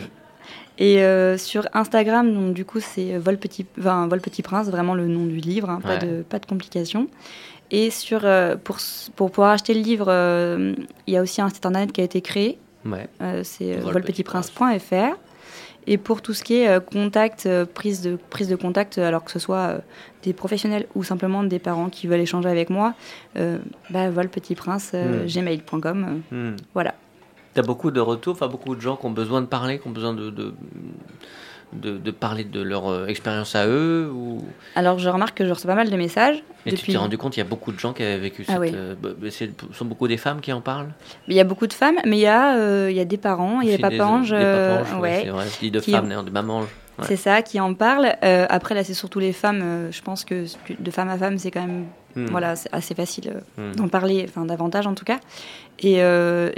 Et sur Instagram, donc, du coup, c'est Vol Petit, Vol Petit Prince, vraiment le nom du livre, hein, pas, de, pas de complications. Et sur, pour, pour pouvoir acheter le livre, il y a aussi un site internet qui a été créé euh, c'est euh, volpetitprince.fr. Et pour tout ce qui est euh, contact, prise, de, prise de contact, alors que ce soit des professionnels ou simplement des parents qui veulent échanger avec moi, bah, volpetitprince, hmm. Hmm. Voilà.
Tu as beaucoup de retours, enfin beaucoup de gens qui ont besoin de parler, qui ont besoin de, de, parler de leur euh, expérience à eux ou...
Alors, je remarque que je reçois pas mal de messages.
Et tu t'es rendu compte, il y a beaucoup de gens qui avaient vécu ah cette... Euh, bah, ce sont beaucoup des femmes qui en parlent?
Il y a beaucoup de femmes, mais il y a, euh, il y a des parents, il y a des papanges. Des,
papanges, ouais, c'est vrai, de femmes, de mamanges.
C'est ça, qui en parlent. après, là, c'est surtout les femmes. je pense que de femme à femme, c'est quand même Hmm. Voilà, c'est assez facile euh, hmm. d'en parler, enfin davantage en tout cas. Et, euh,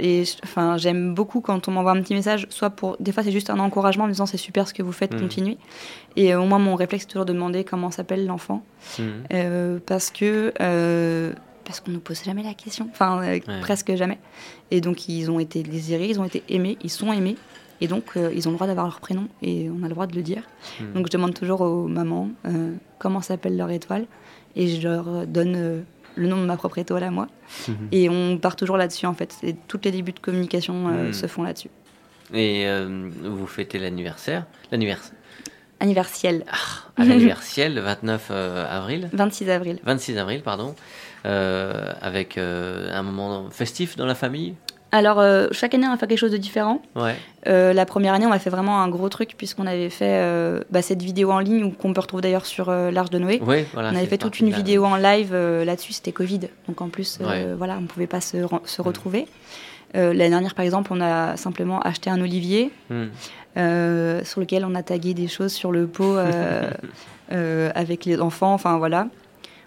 enfin, j'aime beaucoup quand on m'envoie un petit message, soit pour, des fois c'est juste un encouragement en me disant c'est super ce que vous faites, hmm. continuez. Et euh, au moins mon réflexe est toujours de demander comment s'appelle l'enfant, parce que parce qu'on nous pose jamais la question, enfin presque jamais. Et donc ils ont été désirés, ils ont été aimés, ils sont aimés. Et donc, ils ont le droit d'avoir leur prénom et on a le droit de le dire. Donc, je demande toujours aux mamans comment s'appelle leur étoile et je leur donne euh, le nom de ma propre étoile à moi. Mhm. Et on part toujours là-dessus en fait. Et tous les débuts de communication euh, mhm. se font là-dessus.
Et euh, vous fêtez l'anniversaire? L'anniversaire
Anniversiel.
Ah, l'anniversiel, le 29 avril
26 avril.
26 avril, pardon. avec un moment festif dans la famille?
Alors, euh, chaque année, on va faire quelque chose de différent. Euh, la première année, on a fait vraiment un gros truc, puisqu'on avait fait euh, bah, cette vidéo en ligne, qu'on peut retrouver d'ailleurs sur l'Arche de Noé.
on
avait fait toute une vidéo en live là-dessus, c'était Covid. Donc, en plus, voilà, on ne pouvait pas se, se retrouver. L'année dernière, par exemple, on a simplement acheté un olivier hmm. sur lequel on a tagué des choses sur le pot avec les enfants. Enfin, voilà.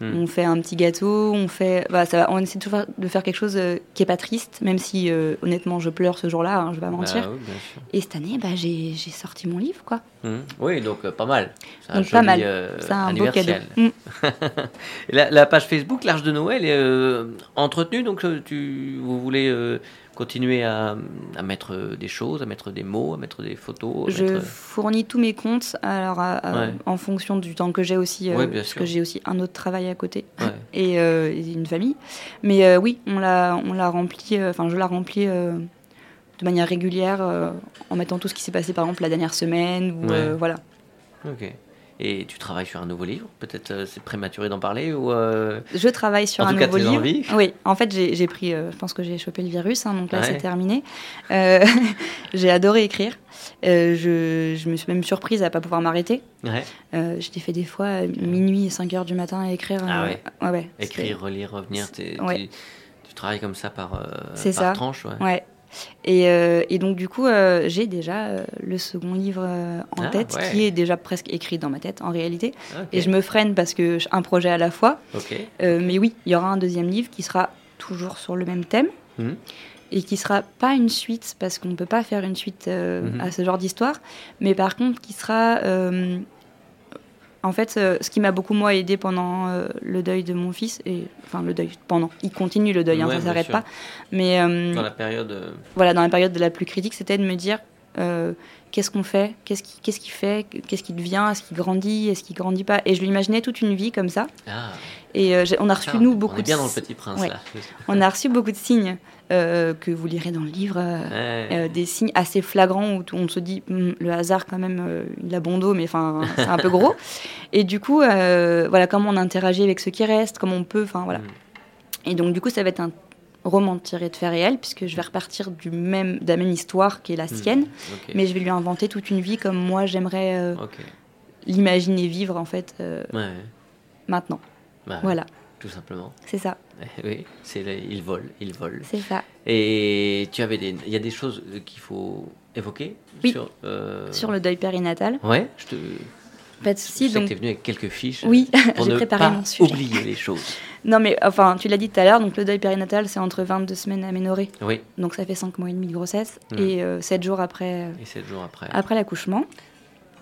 Hmm. On fait un petit gâteau, on fait, bah, ça, on essaie toujours de faire quelque chose euh, qui est pas triste, même si euh, honnêtement je pleure ce jour-là, hein, je vais pas mentir. Bah et cette année, bah, j'ai sorti mon livre, quoi.
Hmm. Oui, donc euh, pas mal.
Donc pas mal. C'est un beau cadeau. Hmm.
la, la, page Facebook, l'Arche de Noël, est entretenue, donc tu, vous voulez continuer à, mettre des choses, à mettre des mots, à mettre des photos
Je fournis tous mes comptes alors, en fonction du temps que j'ai aussi, parce que j'ai aussi un autre travail à côté et, une famille. Mais oui, on l'a rempli, enfin je la remplis de manière régulière en mettant tout ce qui s'est passé par exemple la dernière semaine. Ou, voilà.
Ok. Et tu travailles sur un nouveau livre Peut-être euh, c'est prématuré d'en parler ou euh,
Je travaille sur un nouveau livre. Envies. Oui, en fait j'ai pris, euh, je pense que j'ai chopé le virus, hein, donc là c'est terminé. j'ai adoré écrire. Je, je, me suis même surprise à ne pas pouvoir m'arrêter. Ouais. J'ai fait des fois minuit et 5 heures du matin à écrire.
Ah ouais. ouais, Écrire, relire, revenir. Tu, tu, travailles comme ça par, par ça. tranche.
Ouais. Euh, et, donc, du coup, euh, j'ai déjà euh, le second livre en ah, tête, qui est déjà presque écrit dans ma tête, en réalité. Et je me freine parce que un projet à la fois. mais oui, il y aura un deuxième livre qui sera toujours sur le même thème. Mhm. Et qui sera pas une suite, parce qu'on ne peut pas faire une suite mhm. à ce genre d'histoire, mais par contre qui sera en fait, euh, ce qui m'a beaucoup moi aidé pendant euh, le deuil de mon fils, et enfin le deuil pendant, il continue le deuil, hein, ça ne s'arrête pas.
Mais euh, dans la période.
Voilà, dans la période la plus critique, c'était de me dire qu'est-ce qu'on fait, qu'est-ce qu'il fait, qu'est-ce qui devient, est-ce qu'il grandit, est-ce qu'il grandit pas. Et je lui imaginais toute une vie comme ça. Ah. Et on a reçu nous beaucoup. On est
bien dans le Petit Prince là.
On a reçu beaucoup de signes. Euh, que vous lirez dans le livre, euh, euh, des signes assez flagrants où on se dit hum, le hasard quand même, il a bon dos, mais enfin c'est un peu gros. Et du coup, voilà comment on interagit avec ceux qui restent, comment on peut, enfin voilà. Hmm. Et donc du coup, ça va être un roman tiré de faits réels, puisque je vais repartir du même, de la même histoire qui est la hmm. sienne, mais je vais lui inventer toute une vie comme moi j'aimerais l'imaginer vivre en fait maintenant. Bah, voilà
tout simplement.
C'est ça.
Oui, c'est il vole, il vole.
C'est ça.
Et tu avais des, il y a des choses qu'il faut évoquer
sur, euh, sur le deuil périnatal.
Ouais, je te.
Pas de souci.
donc tu es venu avec quelques fiches.
Oui,
pour ne pas oublier les choses.
Non, mais enfin, tu l'as dit tout à l'heure, donc le deuil périnatal, c'est entre 22 semaines aménorées.
Oui.
Donc ça fait 5 mois et demi de grossesse mmh. et 7 euh, jours après.
et 7 jours après.
Après l'accouchement.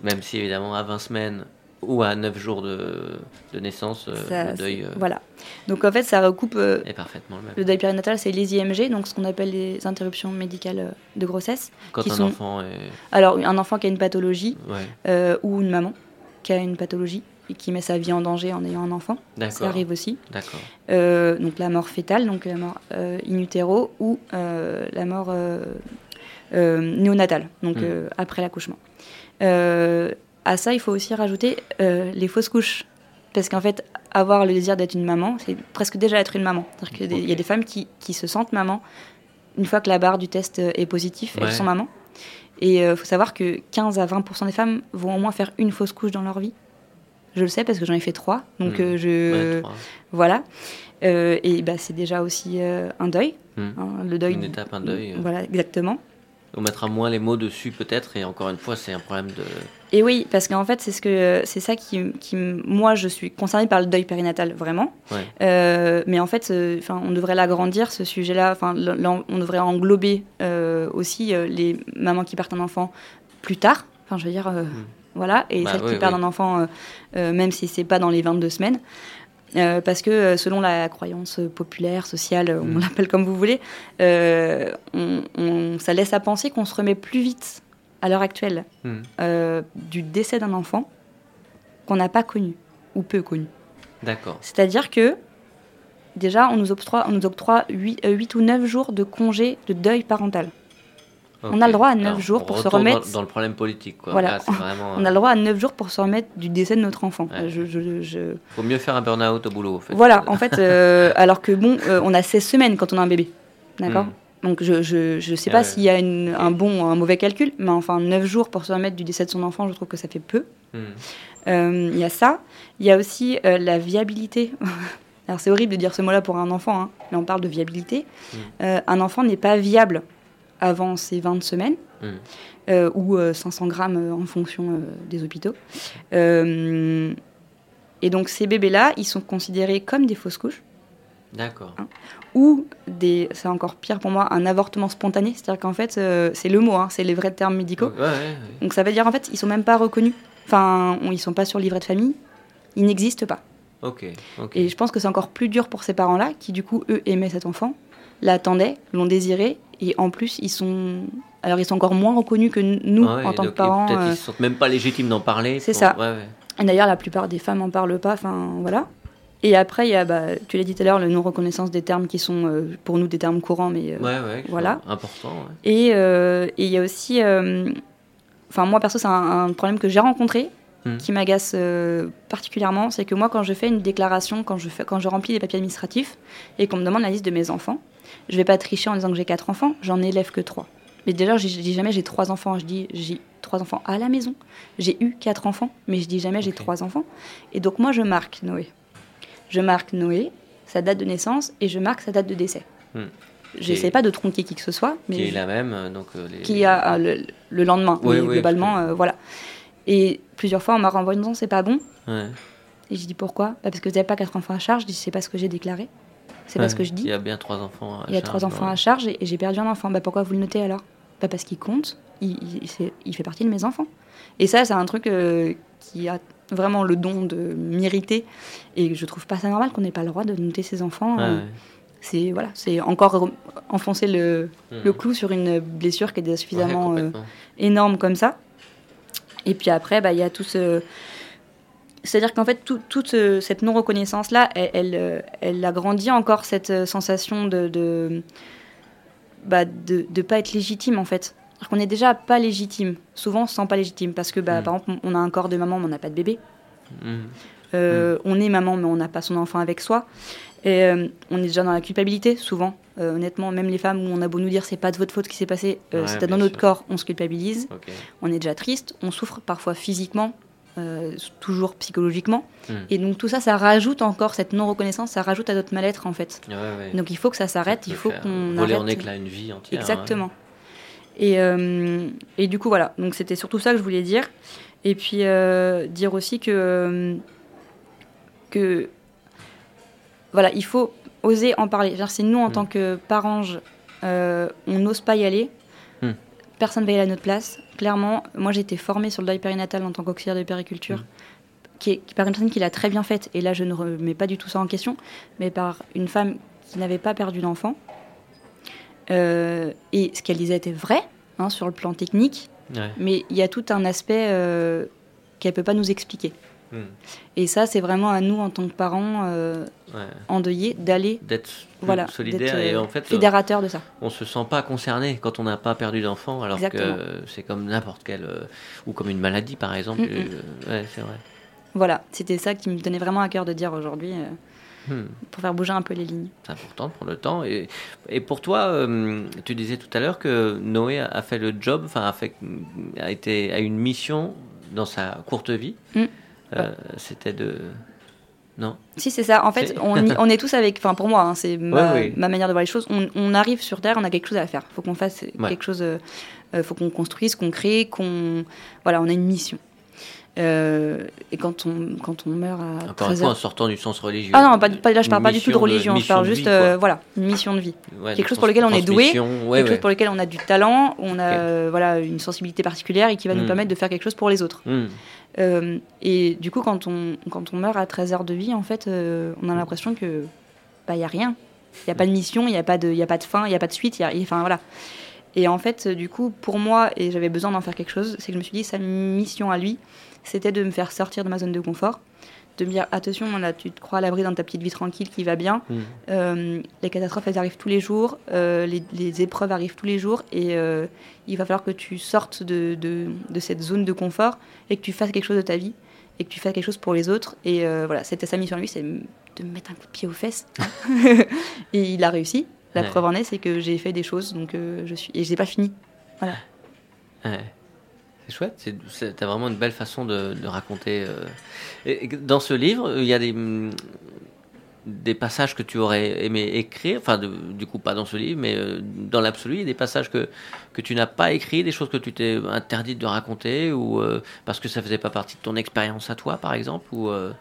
Même si évidemment à 20 semaines, ou à 9 jours de, de naissance, euh, le deuil. Euh,
voilà. Donc en fait, ça recoupe. Euh,
est parfaitement le même.
Le deuil périnatal, c'est les IMG, donc ce qu'on appelle les interruptions médicales de grossesse.
Quand un enfant est.
Alors, un enfant qui a une pathologie, ou une maman qui a une pathologie et qui met sa vie en danger en ayant un enfant. Ça arrive aussi.
D'accord.
donc la mort fétale, donc la mort in utero, ou la mort néonatale, donc hmm. après l'accouchement à ça, il faut aussi rajouter euh, les fausses couches. Parce qu'en fait, avoir le désir d'être une maman, c'est presque déjà être une maman. Il y a des femmes qui, se sentent maman une fois que la barre du test est positive, elles sont maman. Et il euh, faut savoir que 15 à 20% des femmes vont au moins faire une fausse couche dans leur vie. Je le sais parce que j'en ai fait trois. Donc, hmm. euh, je. Voilà. et bah, c'est déjà aussi un deuil. Hmm.
Hein, le deuil. Une étape, un deuil.
Voilà, exactement.
On mettra moins les mots dessus peut-être, et encore une fois, c'est un problème de.
Et oui, parce qu'en fait, c'est ce que c'est ça qui, qui, moi, je suis concernée par le deuil périnatal vraiment. Euh, mais en fait, euh, enfin, on devrait l'agrandir ce sujet-là. Enfin, on devrait englober euh, aussi les mamans qui perdent un enfant plus tard. Enfin, je veux dire, hmm. voilà, et bah celles qui perdent un enfant, même si c'est pas dans les 22 semaines. Euh, parce que selon la croyance populaire, sociale, on mm. l'appelle comme vous voulez, euh, on, ça laisse à penser qu'on se remet plus vite à l'heure actuelle mm. du décès d'un enfant qu'on n'a pas connu ou peu connu.
D'accord.
C'est-à-dire que déjà, on nous octroie, on nous octroie 8, 8 ou 9 jours de congé de deuil parental. On a le droit à 9 jours pour se remettre.
Dans, le problème politique. Quoi.
Voilà. on a le droit à 9 jours pour se remettre du décès de notre enfant.
Il Faut mieux faire un burn-out au boulot. En fait.
Voilà, en fait, euh, alors que bon, euh, on a 16 semaines quand on a un bébé. D'accord hmm. Donc je ne je, sais pas s'il y a un bon ou un mauvais calcul, mais enfin 9 jours pour se remettre du décès de son enfant, je trouve que ça fait peu. Hmm. Euh, il y a ça. Il y a aussi la viabilité. Alors c'est horrible de dire ce mot-là pour un enfant, hein, mais on parle de viabilité. Hmm. un enfant n'est pas viable avant ces 20 semaines, mmh. euh, ou 500 euh, grammes euh, en fonction des hôpitaux. et donc ces bébés-là, ils sont considérés comme des fausses couches.
D'accord. Hein.
ou des, c'est encore pire pour moi, un avortement spontané. C'est-à-dire qu'en fait, c'est le mot, hein, c'est les vrais termes médicaux. Donc ça veut dire en fait, ils sont même pas reconnus. Enfin, ils sont pas sur le livret de famille. Ils n'existent pas.
Ok.
Et je pense que c'est encore plus dur pour ces parents-là, qui du coup, eux, aimaient cet enfant, l'attendaient, l'ont désiré, et en plus, ils sont. Alors, ils sont encore moins reconnus que nous
Ah ouais,
en tant que parents.
Peut-être
euh,
ils se sentent même pas légitimes d'en parler.
C'est
pour-
ça.
ouais, ouais.
Et d'ailleurs, la plupart des femmes en parlent pas. Enfin, voilà. Et après, il y a, bah, tu l'as dit tout à l'heure, le non-reconnaissance des termes qui sont euh, pour nous des termes courants, mais euh,
Ouais, ouais, qui
voilà.
Important. ouais.
Et euh, et il y a aussi, euh, enfin moi perso, c'est un, un problème que j'ai rencontré,
Mhm.
qui m'agace particulièrement, c'est que moi quand je fais une déclaration, quand je fais, quand je remplis les papiers administratifs et qu'on me demande la liste de mes enfants, je vais pas tricher en disant que j'ai quatre enfants, j'en élève que trois. Mais déjà, je dis jamais j'ai trois enfants, je dis j'ai trois enfants à la maison. J'ai eu quatre enfants, mais je dis jamais j'ai trois enfants. Et donc moi je marque Noé. Je marque Noé, sa date de naissance, et je marque sa date de décès.
Mhm.
J'essaie
Et-
pas de tronquer qui que ce soit, mais
Qui est
je-
la même. euh, Donc, euh, les...
qui a euh, le, le lendemain,
Oui,
mais
oui,
globalement, euh, voilà. Et plusieurs fois, on m'a renvoyé en disant c'est pas bon.
Ouais.
Et je dis pourquoi? Bah, Parce que vous n'avez pas quatre enfants à charge. Je dis c'est pas ce que j'ai déclaré. C'est pas ce que je
Il
dis.
y a bien trois enfants. à
Il y a
charge,
trois enfants
ouais.
à charge et, et j'ai perdu un enfant. Bah, pourquoi vous le notez alors? Bah, Parce qu'il compte. Il, il- il fait partie de mes enfants. Et ça, c'est un truc euh, qui a vraiment le don de m'irriter. Et je trouve pas ça normal qu'on n'ait pas le droit de noter ses enfants. Euh,
ouais.
C'est voilà, c'est encore enfoncer le,
Mhm.
le clou sur une blessure qui est déjà
Ouais,
suffisamment euh, énorme comme ça. Et puis après, bah, il y a tout ce. C'est-à-dire qu'en fait, tout- toute ce- cette non-reconnaissance-là, elle, elle, euh, elle agrandit encore cette euh, sensation de de bah, de, de pas être légitime, en fait. Alors qu'on est déjà pas légitime. Souvent, on se sent pas légitime parce que, bah,
Mm.
par exemple, on a un corps de maman, mais on n'a pas de bébé.
Mhm.
Euh, On est maman, mais on n'a pas son enfant avec soi. Et euh, on est déjà dans la culpabilité, souvent. Euh, honnêtement, même les femmes où on a beau nous dire c'est pas de votre faute qui s'est passé,
Ouais,
c'était dans notre
sûr.
corps, on se culpabilise. On est déjà triste, on souffre parfois physiquement, toujours psychologiquement.
Mm.
Et donc tout ça, ça rajoute encore cette non-reconnaissance, ça rajoute à notre mal-être en fait.
Ouais, ouais.
Donc il faut que ça s'arrête, il faut qu'on arrête.
en éclat une vie entière.
Exactement. Et, euh, et du coup, voilà. Donc, c'était surtout ça que je voulais dire. Et puis, euh, dire aussi que, que. Voilà, il faut oser en parler. Si nous, en
Mm.
tant que parents, euh, on n'ose pas y aller,
Mm.
personne ne va y aller à notre place. Clairement, moi, j'ai été formée sur le deuil périnatal en tant qu'auxiliaire de périculture.
Mm.
Qui est, qui- par une personne qui l'a très bien faite, et là je ne remets pas du tout ça en question, mais par une femme qui n'avait pas perdu d'enfant, euh, et ce qu'elle disait était vrai hein, sur le plan technique,
Ouais.
Mais il y a tout un aspect euh, qu'elle peut pas nous expliquer.
Mhm.
Et ça, c'est vraiment à nous en tant que parents euh,
Ouais.
endeuillés d'aller
D'être
voilà,
solidaire et
euh,
en fait.
fédérateur de ça.
on se sent pas concerné quand on n'a pas perdu d'enfant, alors
Exactement.
que c'est comme n'importe quelle ou comme une maladie par exemple.
Mm, mm.
ouais, c'est vrai.
Voilà, c'était ça qui me tenait vraiment à cœur de dire aujourd'hui
Hmm,
pour faire bouger un peu les lignes.
C'est important de prendre le temps. Et, et pour toi, euh, tu disais tout à l'heure que Noé a, fait le job, enfin a fait, a été a une mission dans sa courte vie.
Mm.
Euh, C'était de non?
Si, c'est ça. En fait, on, y- on est tous avec. Enfin, pour moi, hein, c'est ma,
Ouais, oui.
ma manière de voir les choses. On, on arrive sur Terre, on a quelque chose à faire. Il faut qu'on fasse
Ouais.
quelque chose. Il faut qu'on construise, qu'on crée, qu'on. Voilà, on a une mission. Euh, et quand on, quand on meurt à
Encore
13
une fois, en
heures.
sortant du sens religieux.
Ah non, pas, pas- là je parle pas du tout de religion, je
mission
parle
de
juste,
vie,
euh, voilà, une mission de vie.
Ouais,
quelque
de
chose pour lequel on est doué,
ouais,
quelque chose
ouais.
pour lequel on a du talent, on a
Ok.
euh, voilà, une sensibilité particulière et qui va nous
Mm.
permettre de faire quelque chose pour les autres.
Hmm.
Euh, et du coup, quand on, quand on meurt à 13 heures de vie, en fait, euh, on a l'impression que bah il y a rien. Il n'y a pas de mission, il n'y a, pas de- y a pas de fin, il n'y a pas de suite. Y a, enfin, voilà. Et en fait, euh, du coup, pour moi, et j'avais besoin d'en faire quelque chose, c'est que je me suis dit, sa mission à lui, c'était de me faire sortir de ma zone de confort, de me dire, attention, là, tu te crois à l'abri dans ta petite vie tranquille qui va bien.
Hmm.
Euh, les catastrophes, elles arrivent tous les jours, euh, les, les épreuves arrivent tous les jours, et euh, il va falloir que tu sortes de, de, de cette zone de confort et que tu fasses quelque chose de ta vie et que tu fasses quelque chose pour les autres. Et voilà, c'était sa mission à lui, c'est de me mettre un coup de pied aux fesses. et il a réussi. La
Ouais.
preuve en est, c'est que j'ai fait des choses, donc euh, je suis et j'ai pas fini.
Ouais. C'est chouette, c'est, c'est- t'as vraiment une belle façon de, de raconter. euh. Et et dans ce livre, il y a des, hum, des passages que tu aurais aimé écrire, enfin, de- du coup, pas dans ce livre, mais euh, dans l'absolu, il y a des passages que, que tu n'as pas écrits, des choses que tu t'es interdite de raconter, ou euh, parce que ça faisait pas partie de ton expérience à toi, par exemple, ou, euh,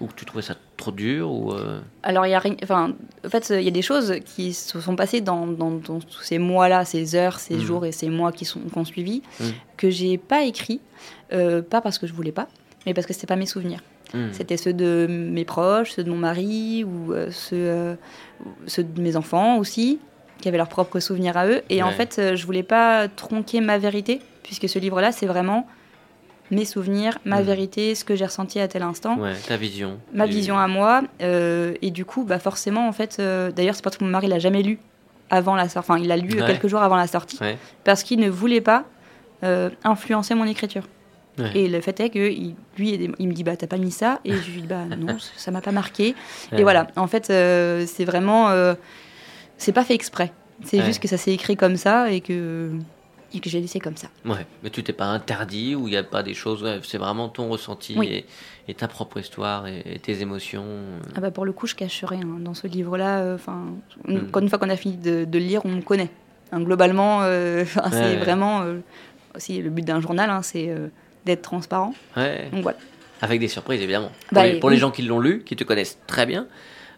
ou que tu trouvais ça trop dur, ou. euh,
Alors, il y a rien. Enfin, en fait, il y a des choses qui se sont passées dans, dans- dans tous ces mois-là, ces heures, ces
Mhm.
jours et ces mois qui sont qui ont suivi,
Mhm.
que j'ai pas écrit, euh, pas parce que je voulais pas, mais parce que c'était pas mes souvenirs. Hmm. C'était ceux de mes proches, ceux de mon mari ou ceux, ceux, de mes enfants aussi, qui avaient leurs propres souvenirs à eux. Et en fait, je voulais pas tronquer ma vérité, puisque ce livre-là, c'est vraiment mes souvenirs, ma hmm. vérité, ce que j'ai ressenti à tel instant.
Ouais, ta vision.
Ma vision à moi. et du coup, bah forcément, en fait, d'ailleurs, c'est parce que mon mari l'a jamais lu avant la sortie. Enfin, il l'a lu quelques jours avant la sortie, parce qu'il ne voulait pas euh, influencer mon écriture. Et le fait est que lui, il me dit bah t'as pas mis ça et je lui dis bah non ça m'a pas marqué. Et voilà, en fait euh, c'est vraiment euh, c'est pas fait exprès. C'est juste que ça s'est écrit comme ça et que et que j'ai laissé comme ça.
Ouais, mais tu t'es pas interdit ou il n'y a pas des choses, c'est vraiment ton ressenti et, ta propre histoire et, tes émotions.
Ah bah pour le coup, je cache rien dans ce livre-là. Enfin, une, hmm. fois qu'on a fini de, le lire, on me connaît. Hein, globalement, c'est vraiment aussi le but d'un journal, hein, c'est euh, d'être transparent. Donc voilà.
Avec des surprises, évidemment. Bah, pour, les, gens qui l'ont lu, qui te connaissent très bien, euh,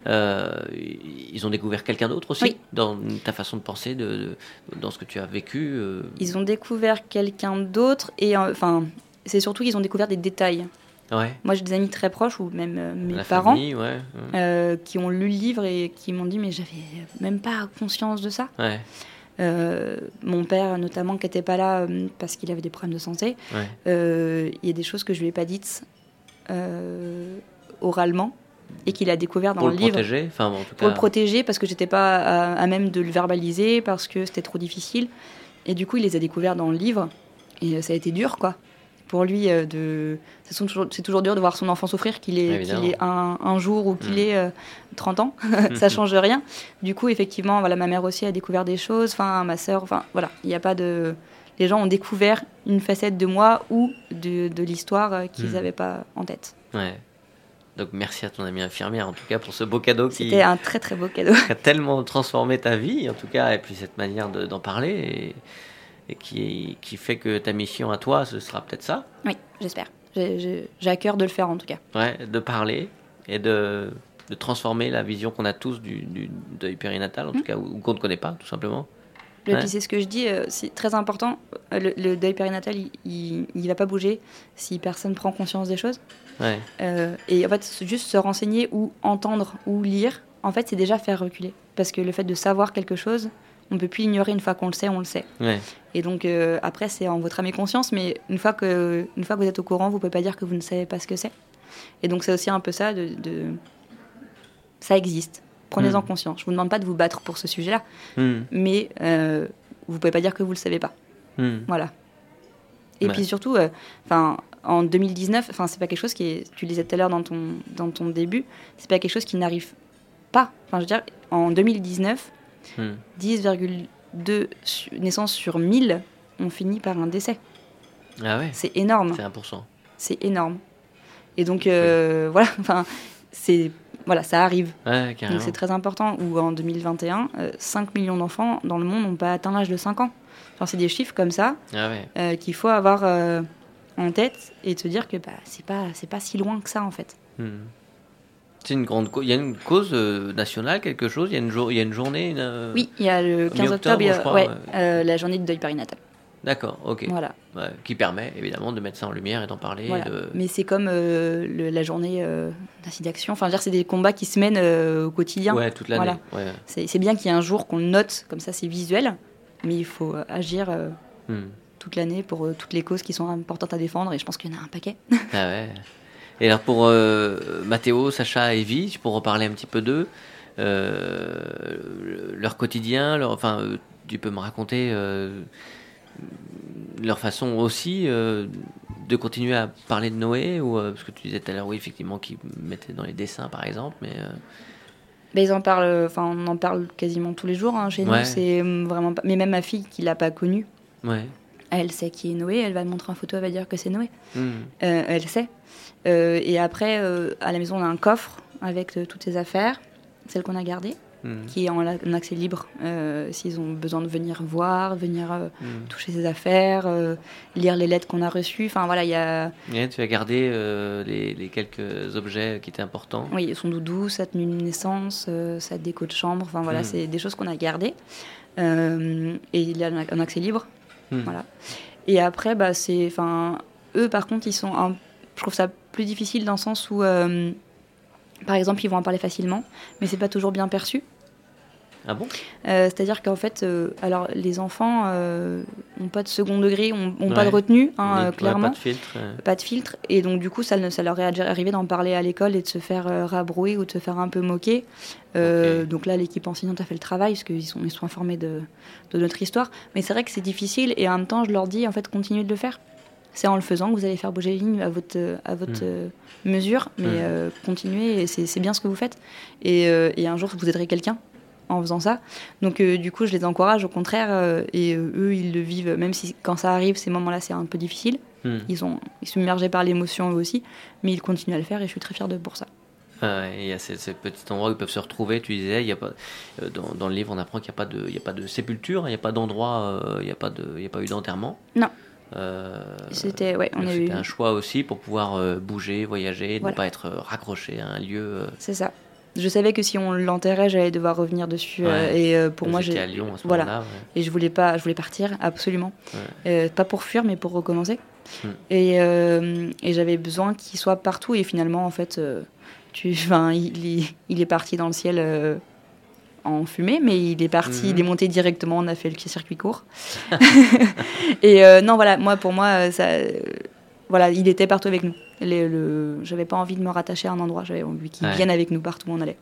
ils ont découvert quelqu'un d'autre aussi dans ta façon de penser, de, dans ce que tu as vécu. Euh.
Ils ont découvert quelqu'un d'autre et enfin, c'est surtout qu'ils ont découvert des détails.
Ouais.
Moi, j'ai des amis très proches ou même mes parents qui ont lu le livre et qui m'ont dit mais j'avais même pas conscience de ça.
Ouais.
Euh, mon père, notamment, qui n'était pas là euh, parce qu'il avait des problèmes de santé, euh, il y a des choses que je lui ai pas dites oralement et qu'il a découvert dans
pour
le, livre.
Protéger, enfin, en
tout Pour le protéger, parce que j'étais pas à, même de le verbaliser, parce que c'était trop difficile. Et du coup, il les a découverts dans le livre. Et ça a été dur, quoi pour lui euh, de c'est toujours, toujours, dur de voir son enfant souffrir qu'il est, est un, jour ou qu'il mm. ait 30 euh, ans ça change rien du coup effectivement voilà ma mère aussi a découvert des choses enfin ma sœur enfin voilà il n'y a pas de les gens ont découvert une facette de moi ou de, de l'histoire euh, qu'ils n'avaient mm. pas en tête
ouais donc merci à ton amie infirmière en tout cas pour ce beau cadeau
qui c'était un très très beau cadeau
a tellement transformé ta vie en tout cas et puis cette manière d'en parler et et qui, qui fait que ta mission à toi, ce sera peut-être ça
Oui, j'espère. J'ai à cœur de le faire en tout cas.
Ouais, de parler et de, de transformer la vision qu'on a tous du, du deuil périnatal, en tout mmh. cas, ou, qu'on ne connaît pas, tout simplement.
Et puis c'est ce que je dis, euh, c'est très important. Le, deuil périnatal, il ne va pas bouger si personne prend conscience des choses.
Ouais.
Euh, et en fait, juste se renseigner ou entendre ou lire, en fait, c'est déjà faire reculer. Parce que le fait de savoir quelque chose, on ne peut plus l'ignorer une fois qu'on le sait, on le sait. Et donc euh, après, c'est en votre âme et conscience, mais une fois, que, une fois que vous êtes au courant, vous ne pouvez pas dire que vous ne savez pas ce que c'est. Et donc c'est aussi un peu ça, de, ça existe. Prenez-en hmm. conscience. Je ne vous demande pas de vous battre pour ce sujet-là, hmm. mais euh, vous ne pouvez pas dire que vous ne le savez pas. Hmm. Voilà. Et puis surtout, euh, enfin. En 2019, enfin c'est pas quelque chose qui est, tu le disais tout à l'heure dans ton dans ton début, c'est pas quelque chose qui n'arrive pas. Enfin je veux dire, en 2019, 10,2 naissances sur 1000 ont fini par un décès.
Ah ouais
C'est énorme.
C'est 1%.
C'est énorme. Et donc, euh, voilà, enfin, c'est. Voilà, ça arrive.
Ouais,
donc c'est très important. Ou en 2021, 5 euh, millions d'enfants dans le monde n'ont pas atteint l'âge de 5 ans. Enfin, c'est des chiffres comme ça
ah ouais.
Euh, qu'il faut avoir en tête et se dire que bah, c'est pas, pas si loin que ça en fait.
Hmm. C'est une grande Il y a une cause euh, nationale, quelque chose? Il y a une, jour... il y a une journée
euh, Oui, il y a le 15 octobre, ouais, euh, la journée de deuil périnatal.
D'accord, ok.
Voilà.
qui permet évidemment de mettre ça en lumière et d'en parler.
Mais c'est comme la journée d'action. Enfin, c'est des combats qui se mènent au quotidien.
Ouais, toute l'année.
Voilà. C'est bien qu'il y ait un jour qu'on note, comme ça c'est visuel, mais il faut agir hmm. Toute l'année pour toutes les causes qui sont importantes à défendre et je pense qu'il y en a un paquet.
Ah ouais. Et alors pour euh, Mathéo, Sacha et Evie, pour reparler un petit peu d'eux, euh, leur quotidien, leur, enfin, euh, tu peux me raconter leur façon aussi de continuer à parler de Noé ou parce que tu disais tout à l'heure oui effectivement qu'ils mettaient dans les dessins par exemple mais
ben, ils en parlent enfin on en parle quasiment tous les jours hein, chez nous c'est vraiment pas... mais même ma fille qui l'a pas connu
ouais.
Elle sait qui est Noé elle va montrer une photo elle va dire que c'est Noé hmm. elle sait euh, et après, euh, à la maison, on a un coffre avec euh, toutes ses affaires, celles qu'on a gardées, hmm. qui est en, accès libre. S'ils ont besoin de venir voir, venir hmm. toucher ses affaires, lire les lettres qu'on a reçues. Enfin voilà, il y a.
tu as gardé les, quelques objets qui étaient importants.
Oui, son doudou, sa tenue de naissance, sa déco de chambre. Enfin voilà, c'est des choses qu'on a gardées. et il y a un accès libre. Voilà. Et après, bah, c'est, enfin, eux par contre, ils sont je trouve ça plus difficile dans le sens où, par exemple, ils vont en parler facilement, mais c'est pas toujours bien perçu.
Ah bon?
Euh, C'est-à-dire qu'en fait, euh, alors les enfants n'ont euh, pas de second degré, n'ont pas de retenue, hein, clairement.
pas de filtre.
Pas de filtre. Et donc, du coup, ça, ça leur est arrivé d'en parler à l'école et de se faire rabrouer ou de se faire un peu moquer. Donc là, l'équipe enseignante a fait le travail parce qu'ils sont, ils sont informés de, de notre histoire. Mais c'est vrai que c'est difficile et en même temps, je leur dis, en fait, continuez de le faire. C'est en le faisant que vous allez faire bouger les lignes à votre, à votre hmm. mesure, mais hmm. continuez, c'est bien ce que vous faites. Et, et un jour, vous aiderez quelqu'un en faisant ça. Donc euh, du coup, je les encourage au contraire euh, et euh, eux, ils le vivent, même si quand ça arrive, ces moments-là, c'est un peu difficile. Hmm. Ils, sont, submergés par l'émotion eux aussi, mais ils continuent à le faire et je suis très fière de pour ça.
il y a ce, petit endroit où ils peuvent se retrouver. Tu disais, il y a pas, dans, dans, le livre, on apprend qu'il n'y a, pas de, il y a pas de sépulture, il n'y a pas d'endroit, il n'y a, pas de, il y a pas eu d'enterrement.
Non. C'était ouais, on a eu...
un choix aussi pour pouvoir bouger, voyager, ne pas être raccroché à un lieu.
C'est ça je savais que si on l'enterrait, j'allais devoir revenir dessus. Euh, et euh, pour moi,
j'ai à Lyon à ce
voilà. Et je voulais pas, je voulais partir absolument, euh, pas pour fuir, mais pour recommencer. Hmm. Et, et j'avais besoin qu'il soit partout. Et finalement, en fait, tu, enfin, il, il, est parti dans le ciel en fumée, mais il est parti, il est hmm. monté directement. On a fait le circuit court. et non, voilà, moi, pour moi, ça voilà, il était partout avec nous. Les, le, j'avais pas envie de me rattacher à un endroit, j'avais envie qu'il vienne avec nous partout où on allait.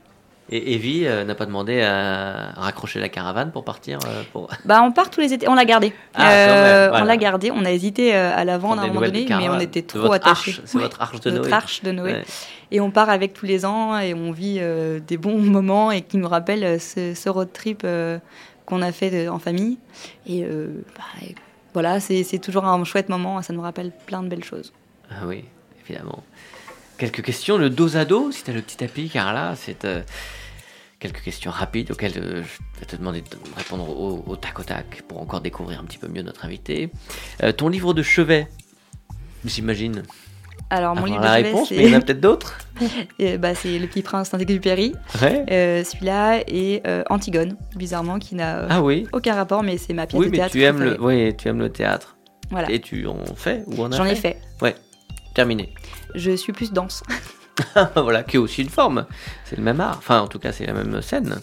Et Evie euh, n'a pas demandé à raccrocher la caravane pour partir euh, pour...
Bah on part tous les étés, on l'a gardé. Ah, euh, on l'a gardé, on a hésité à la vendre à un moment donné, mais on était trop attachés.
C'est votre arche de Noé.
arche de Noé. Et on part avec tous les ans et on vit des bons moments et qui nous rappellent ce, road trip qu'on a fait en famille. Et bah, voilà, c'est toujours un chouette moment, ça nous rappelle plein de belles choses.
Ah oui, évidemment. Quelques questions, le dos à dos, si tu as le petit tapis, car là, c'est euh, quelques questions rapides auxquelles euh, je vais te demander de répondre au, tac au tac pour encore découvrir un petit peu mieux notre invité. Euh, ton livre de chevet, j'imagine
alors, mon livre
la réponse, mais il y en a peut-être d'autres.
bah, c'est Le Petit Prince Saint-Exupéry. Ouais. Euh, Celui-là et euh, Antigone, bizarrement, qui n'a
ah oui.
aucun rapport, mais c'est ma pièce
de
théâtre.
Tu aimes le, oui, tu aimes le théâtre. Voilà. Et tu en fais ou en
J'en ai fait.
Ouais, terminé.
Je suis plus danse.
voilà, qui est aussi une forme. C'est le même art. Enfin, en tout cas, c'est la même scène.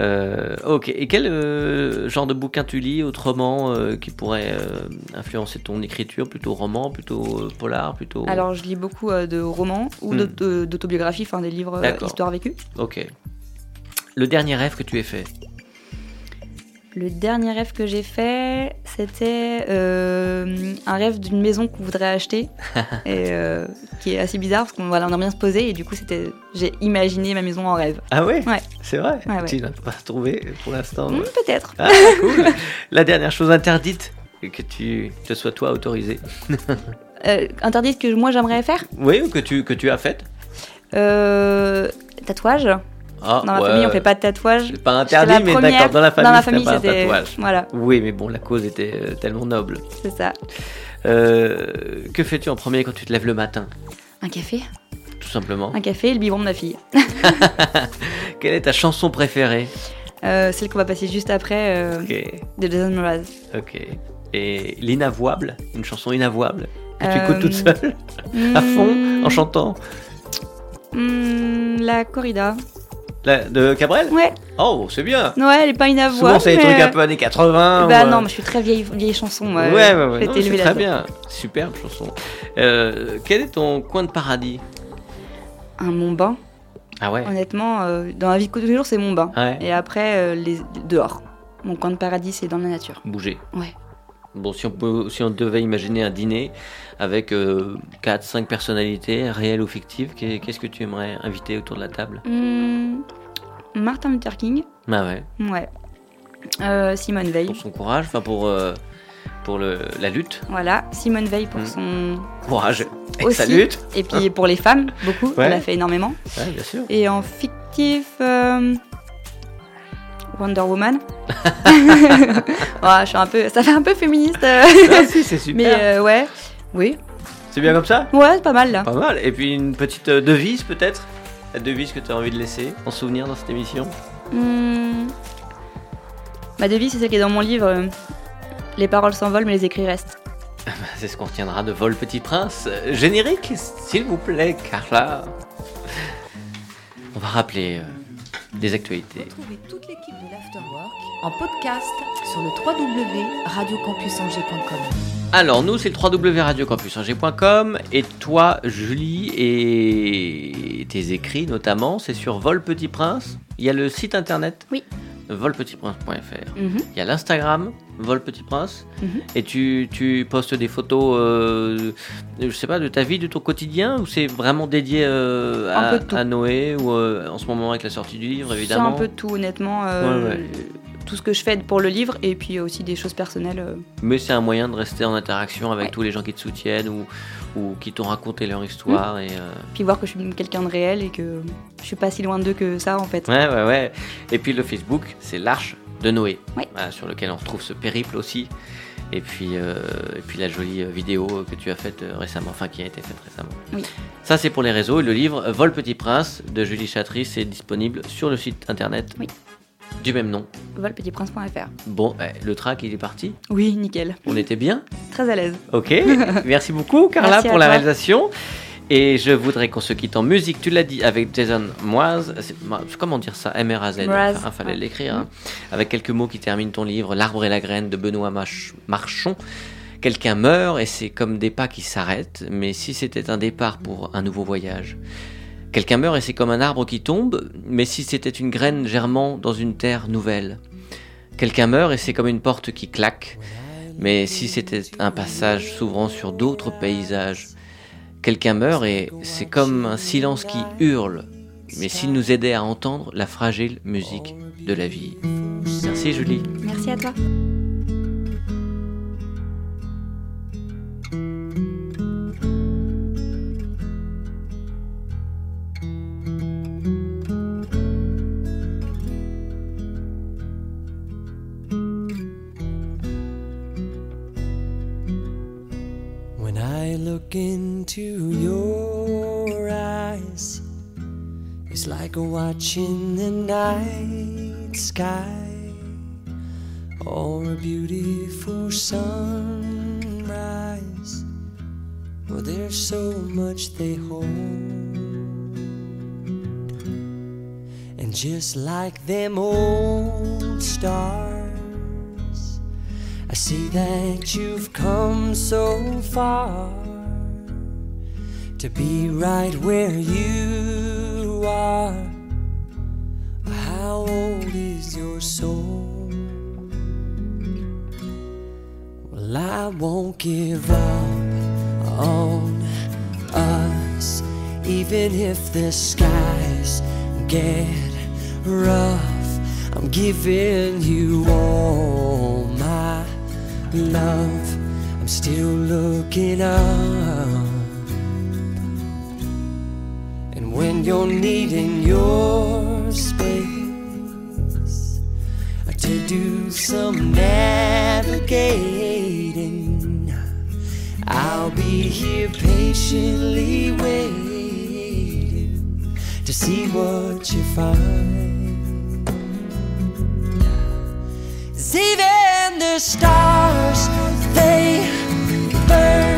Euh, ok, et quel euh, genre de bouquin tu lis autrement euh, qui pourrait influencer ton écriture? Plutôt roman, plutôt polar, plutôt...
Alors je lis beaucoup de romans ou hmm. d'autobiographies, enfin des livres histoire vécue.
Ok. Le dernier rêve que tu aies fait?
Le dernier rêve que j'ai fait, c'était euh, un rêve d'une maison qu'on voudrait acheter, et, euh, qui est assez bizarre parce qu'on voilà, on a bien se poser et du coup c'était, j'ai imaginé ma maison en rêve.
Ah ouais,
ouais.
C'est vrai? Tu n'as pas trouvé pour l'instant.
Hmm, peut-être.
Ah, cool. La dernière chose interdite que tu te sois toi autorisé.
euh, interdite que moi j'aimerais faire?
Oui, ou que tu que tu as faite?
Euh, tatouage. Ah, dans ma famille, on fait pas de tatouage.
C'est pas interdit, mais d'accord, dans la famille,
dans la famille c'était tatouage. Voilà.
Oui, mais bon, la cause était euh, tellement noble.
C'est ça.
Euh, que fais-tu en premier quand tu te lèves le matin?
Un café.
Tout simplement.
Un café et le biberon de ma fille.
Quelle est ta chanson préférée?
Euh, Celle qu'on va passer juste après, euh, de Jason Mraz.
Ok. Et l'inavouable, une chanson inavouable que tu écoutes toute seule, à fond, en hmm. chantant?
Hmm, La corrida
de Cabrel
Ouais.
Oh, c'est bien.
Ouais, elle est pas inavouable.
Souvent, c'est des trucs un peu années 80.
Bah non, mais je suis très vieille, vieille chanson.
Ouais, ouais, ouais. c'est très bien. Superbe chanson. Euh, quel est ton coin de paradis
Un Mont Bain.
Ah ouais
Honnêtement, euh, dans la vie de tous les jours, c'est Mont Bain. Et après, euh, les... dehors. Mon coin de paradis, c'est dans la nature.
Bouger.
Ouais.
Bon, si on, peut, si on devait imaginer un dîner avec 4-5 personnalités, réelles ou fictives, qu'est-ce que tu aimerais inviter autour de la table?
Hmm, Martin Luther King.
Ah ouais.
Ouais. Euh, Simone Veil.
Pour son courage, enfin pour, euh, pour le, la lutte.
Voilà, Simone Veil pour hmm. son
courage et sa lutte.
Et puis pour les femmes, beaucoup. Elle a fait énormément.
Ouais, bien sûr.
Et en fictif. Euh, Wonder Woman. je suis un peu, ça fait un peu féministe.
ah, si, c'est super.
Mais ouais, oui.
C'est bien comme ça?
Ouais, c'est pas mal là.
Pas mal. Et puis une petite devise peut-être? La devise que tu as envie de laisser en souvenir dans cette émission?
Hmm. Ma devise, c'est celle qui est dans mon livre. Les paroles s'envolent, mais les écrits restent.
C'est ce qu'on retiendra de Vol Petit Prince. Générique, s'il vous plaît, Carla. On va rappeler euh, des actualités.
En podcast sur le www.radiocampusangers.com.
Alors, nous, c'est le www.radiocampusangers.com et toi, Julie, et tes écrits notamment, c'est sur Vol Petit Prince. Il y a le site internet
Oui.
volpetitprince.fr.
Mhm.
Il y a l'Instagram, Vol Petit Prince,
Mhm.
et tu, tu postes des photos, euh, je sais pas, de ta vie, de ton quotidien, ou c'est vraiment dédié euh, à, Noé, ou euh, en ce moment avec la sortie du livre,
C'est
évidemment?
un peu de tout, honnêtement. euh,
Ouais, ouais.
Tout ce que je fais pour le livre et puis aussi des choses personnelles. euh.
Mais c'est un moyen de rester en interaction avec
Ouais.
tous les gens qui te soutiennent ou, ou qui t'ont raconté leur histoire. Et, euh,
Puis voir que je suis quelqu'un de réel et que je suis pas si loin d'eux que ça en fait.
Ouais, ouais, ouais. Et puis le Facebook, c'est l'Arche de Noé,
Ouais.
Voilà, sur lequel on retrouve ce périple aussi. Et puis, euh, et puis la jolie euh, vidéo que tu as faite euh, récemment, enfin qui a été faite récemment.
Oui.
Ça, c'est pour les réseaux. Le livre euh, Vol Petit Prince de Julie Chatry, c'est disponible sur le site internet
Oui.
Du même nom.
Volpetitprince.fr.
Bon, eh, le track, il est parti.
Oui, nickel.
On était bien.
Très à l'aise.
Ok, merci beaucoup Carla
Merci
pour la
toi.
réalisation. Et je voudrais qu'on se quitte en musique, tu l'as dit, avec Jason ma- Comment dire ça? M-R-A-Z. Enfin, fallait l'écrire. hein. Avec quelques mots qui terminent ton livre, L'arbre et la graine de Benoît Mach- Marchon. Quelqu'un meurt et c'est comme des pas qui s'arrêtent, mais si c'était un départ pour un nouveau voyage. Quelqu'un meurt et c'est comme un arbre qui tombe, mais si c'était une graine germant dans une terre nouvelle. Quelqu'un meurt et c'est comme une porte qui claque, mais si c'était un passage s'ouvrant sur d'autres paysages. Quelqu'un meurt et c'est comme un silence qui hurle, mais s'il nous aidait à entendre la fragile musique de la vie. Merci Julie.
Merci à toi.
Look into your eyes, it's like watching the night sky or a beautiful sunrise. Well, there's so much they hold. And just like them old stars, I see that you've come so far to be right where you are. How old is your soul? Well, I won't give up on us, even if the skies get rough. I'm giving you all my love. I'm still looking up. When you're needing your space to do some navigating, I'll be here patiently waiting to see what you find. even the stars, they burn.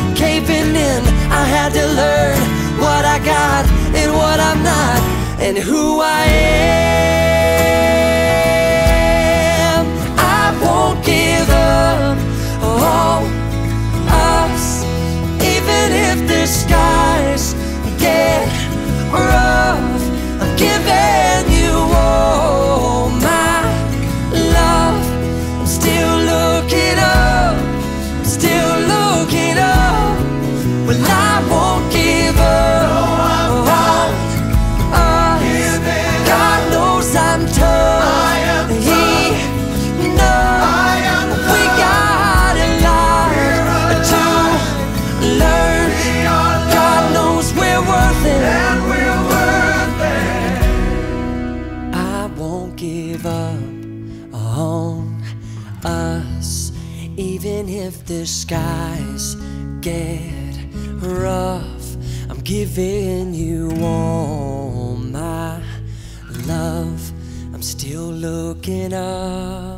caving in. I had to learn what I got and what I'm not, and who I am. I won't give up on us, even if the skies skies get rough, I'm giving you all my love. I'm still looking up.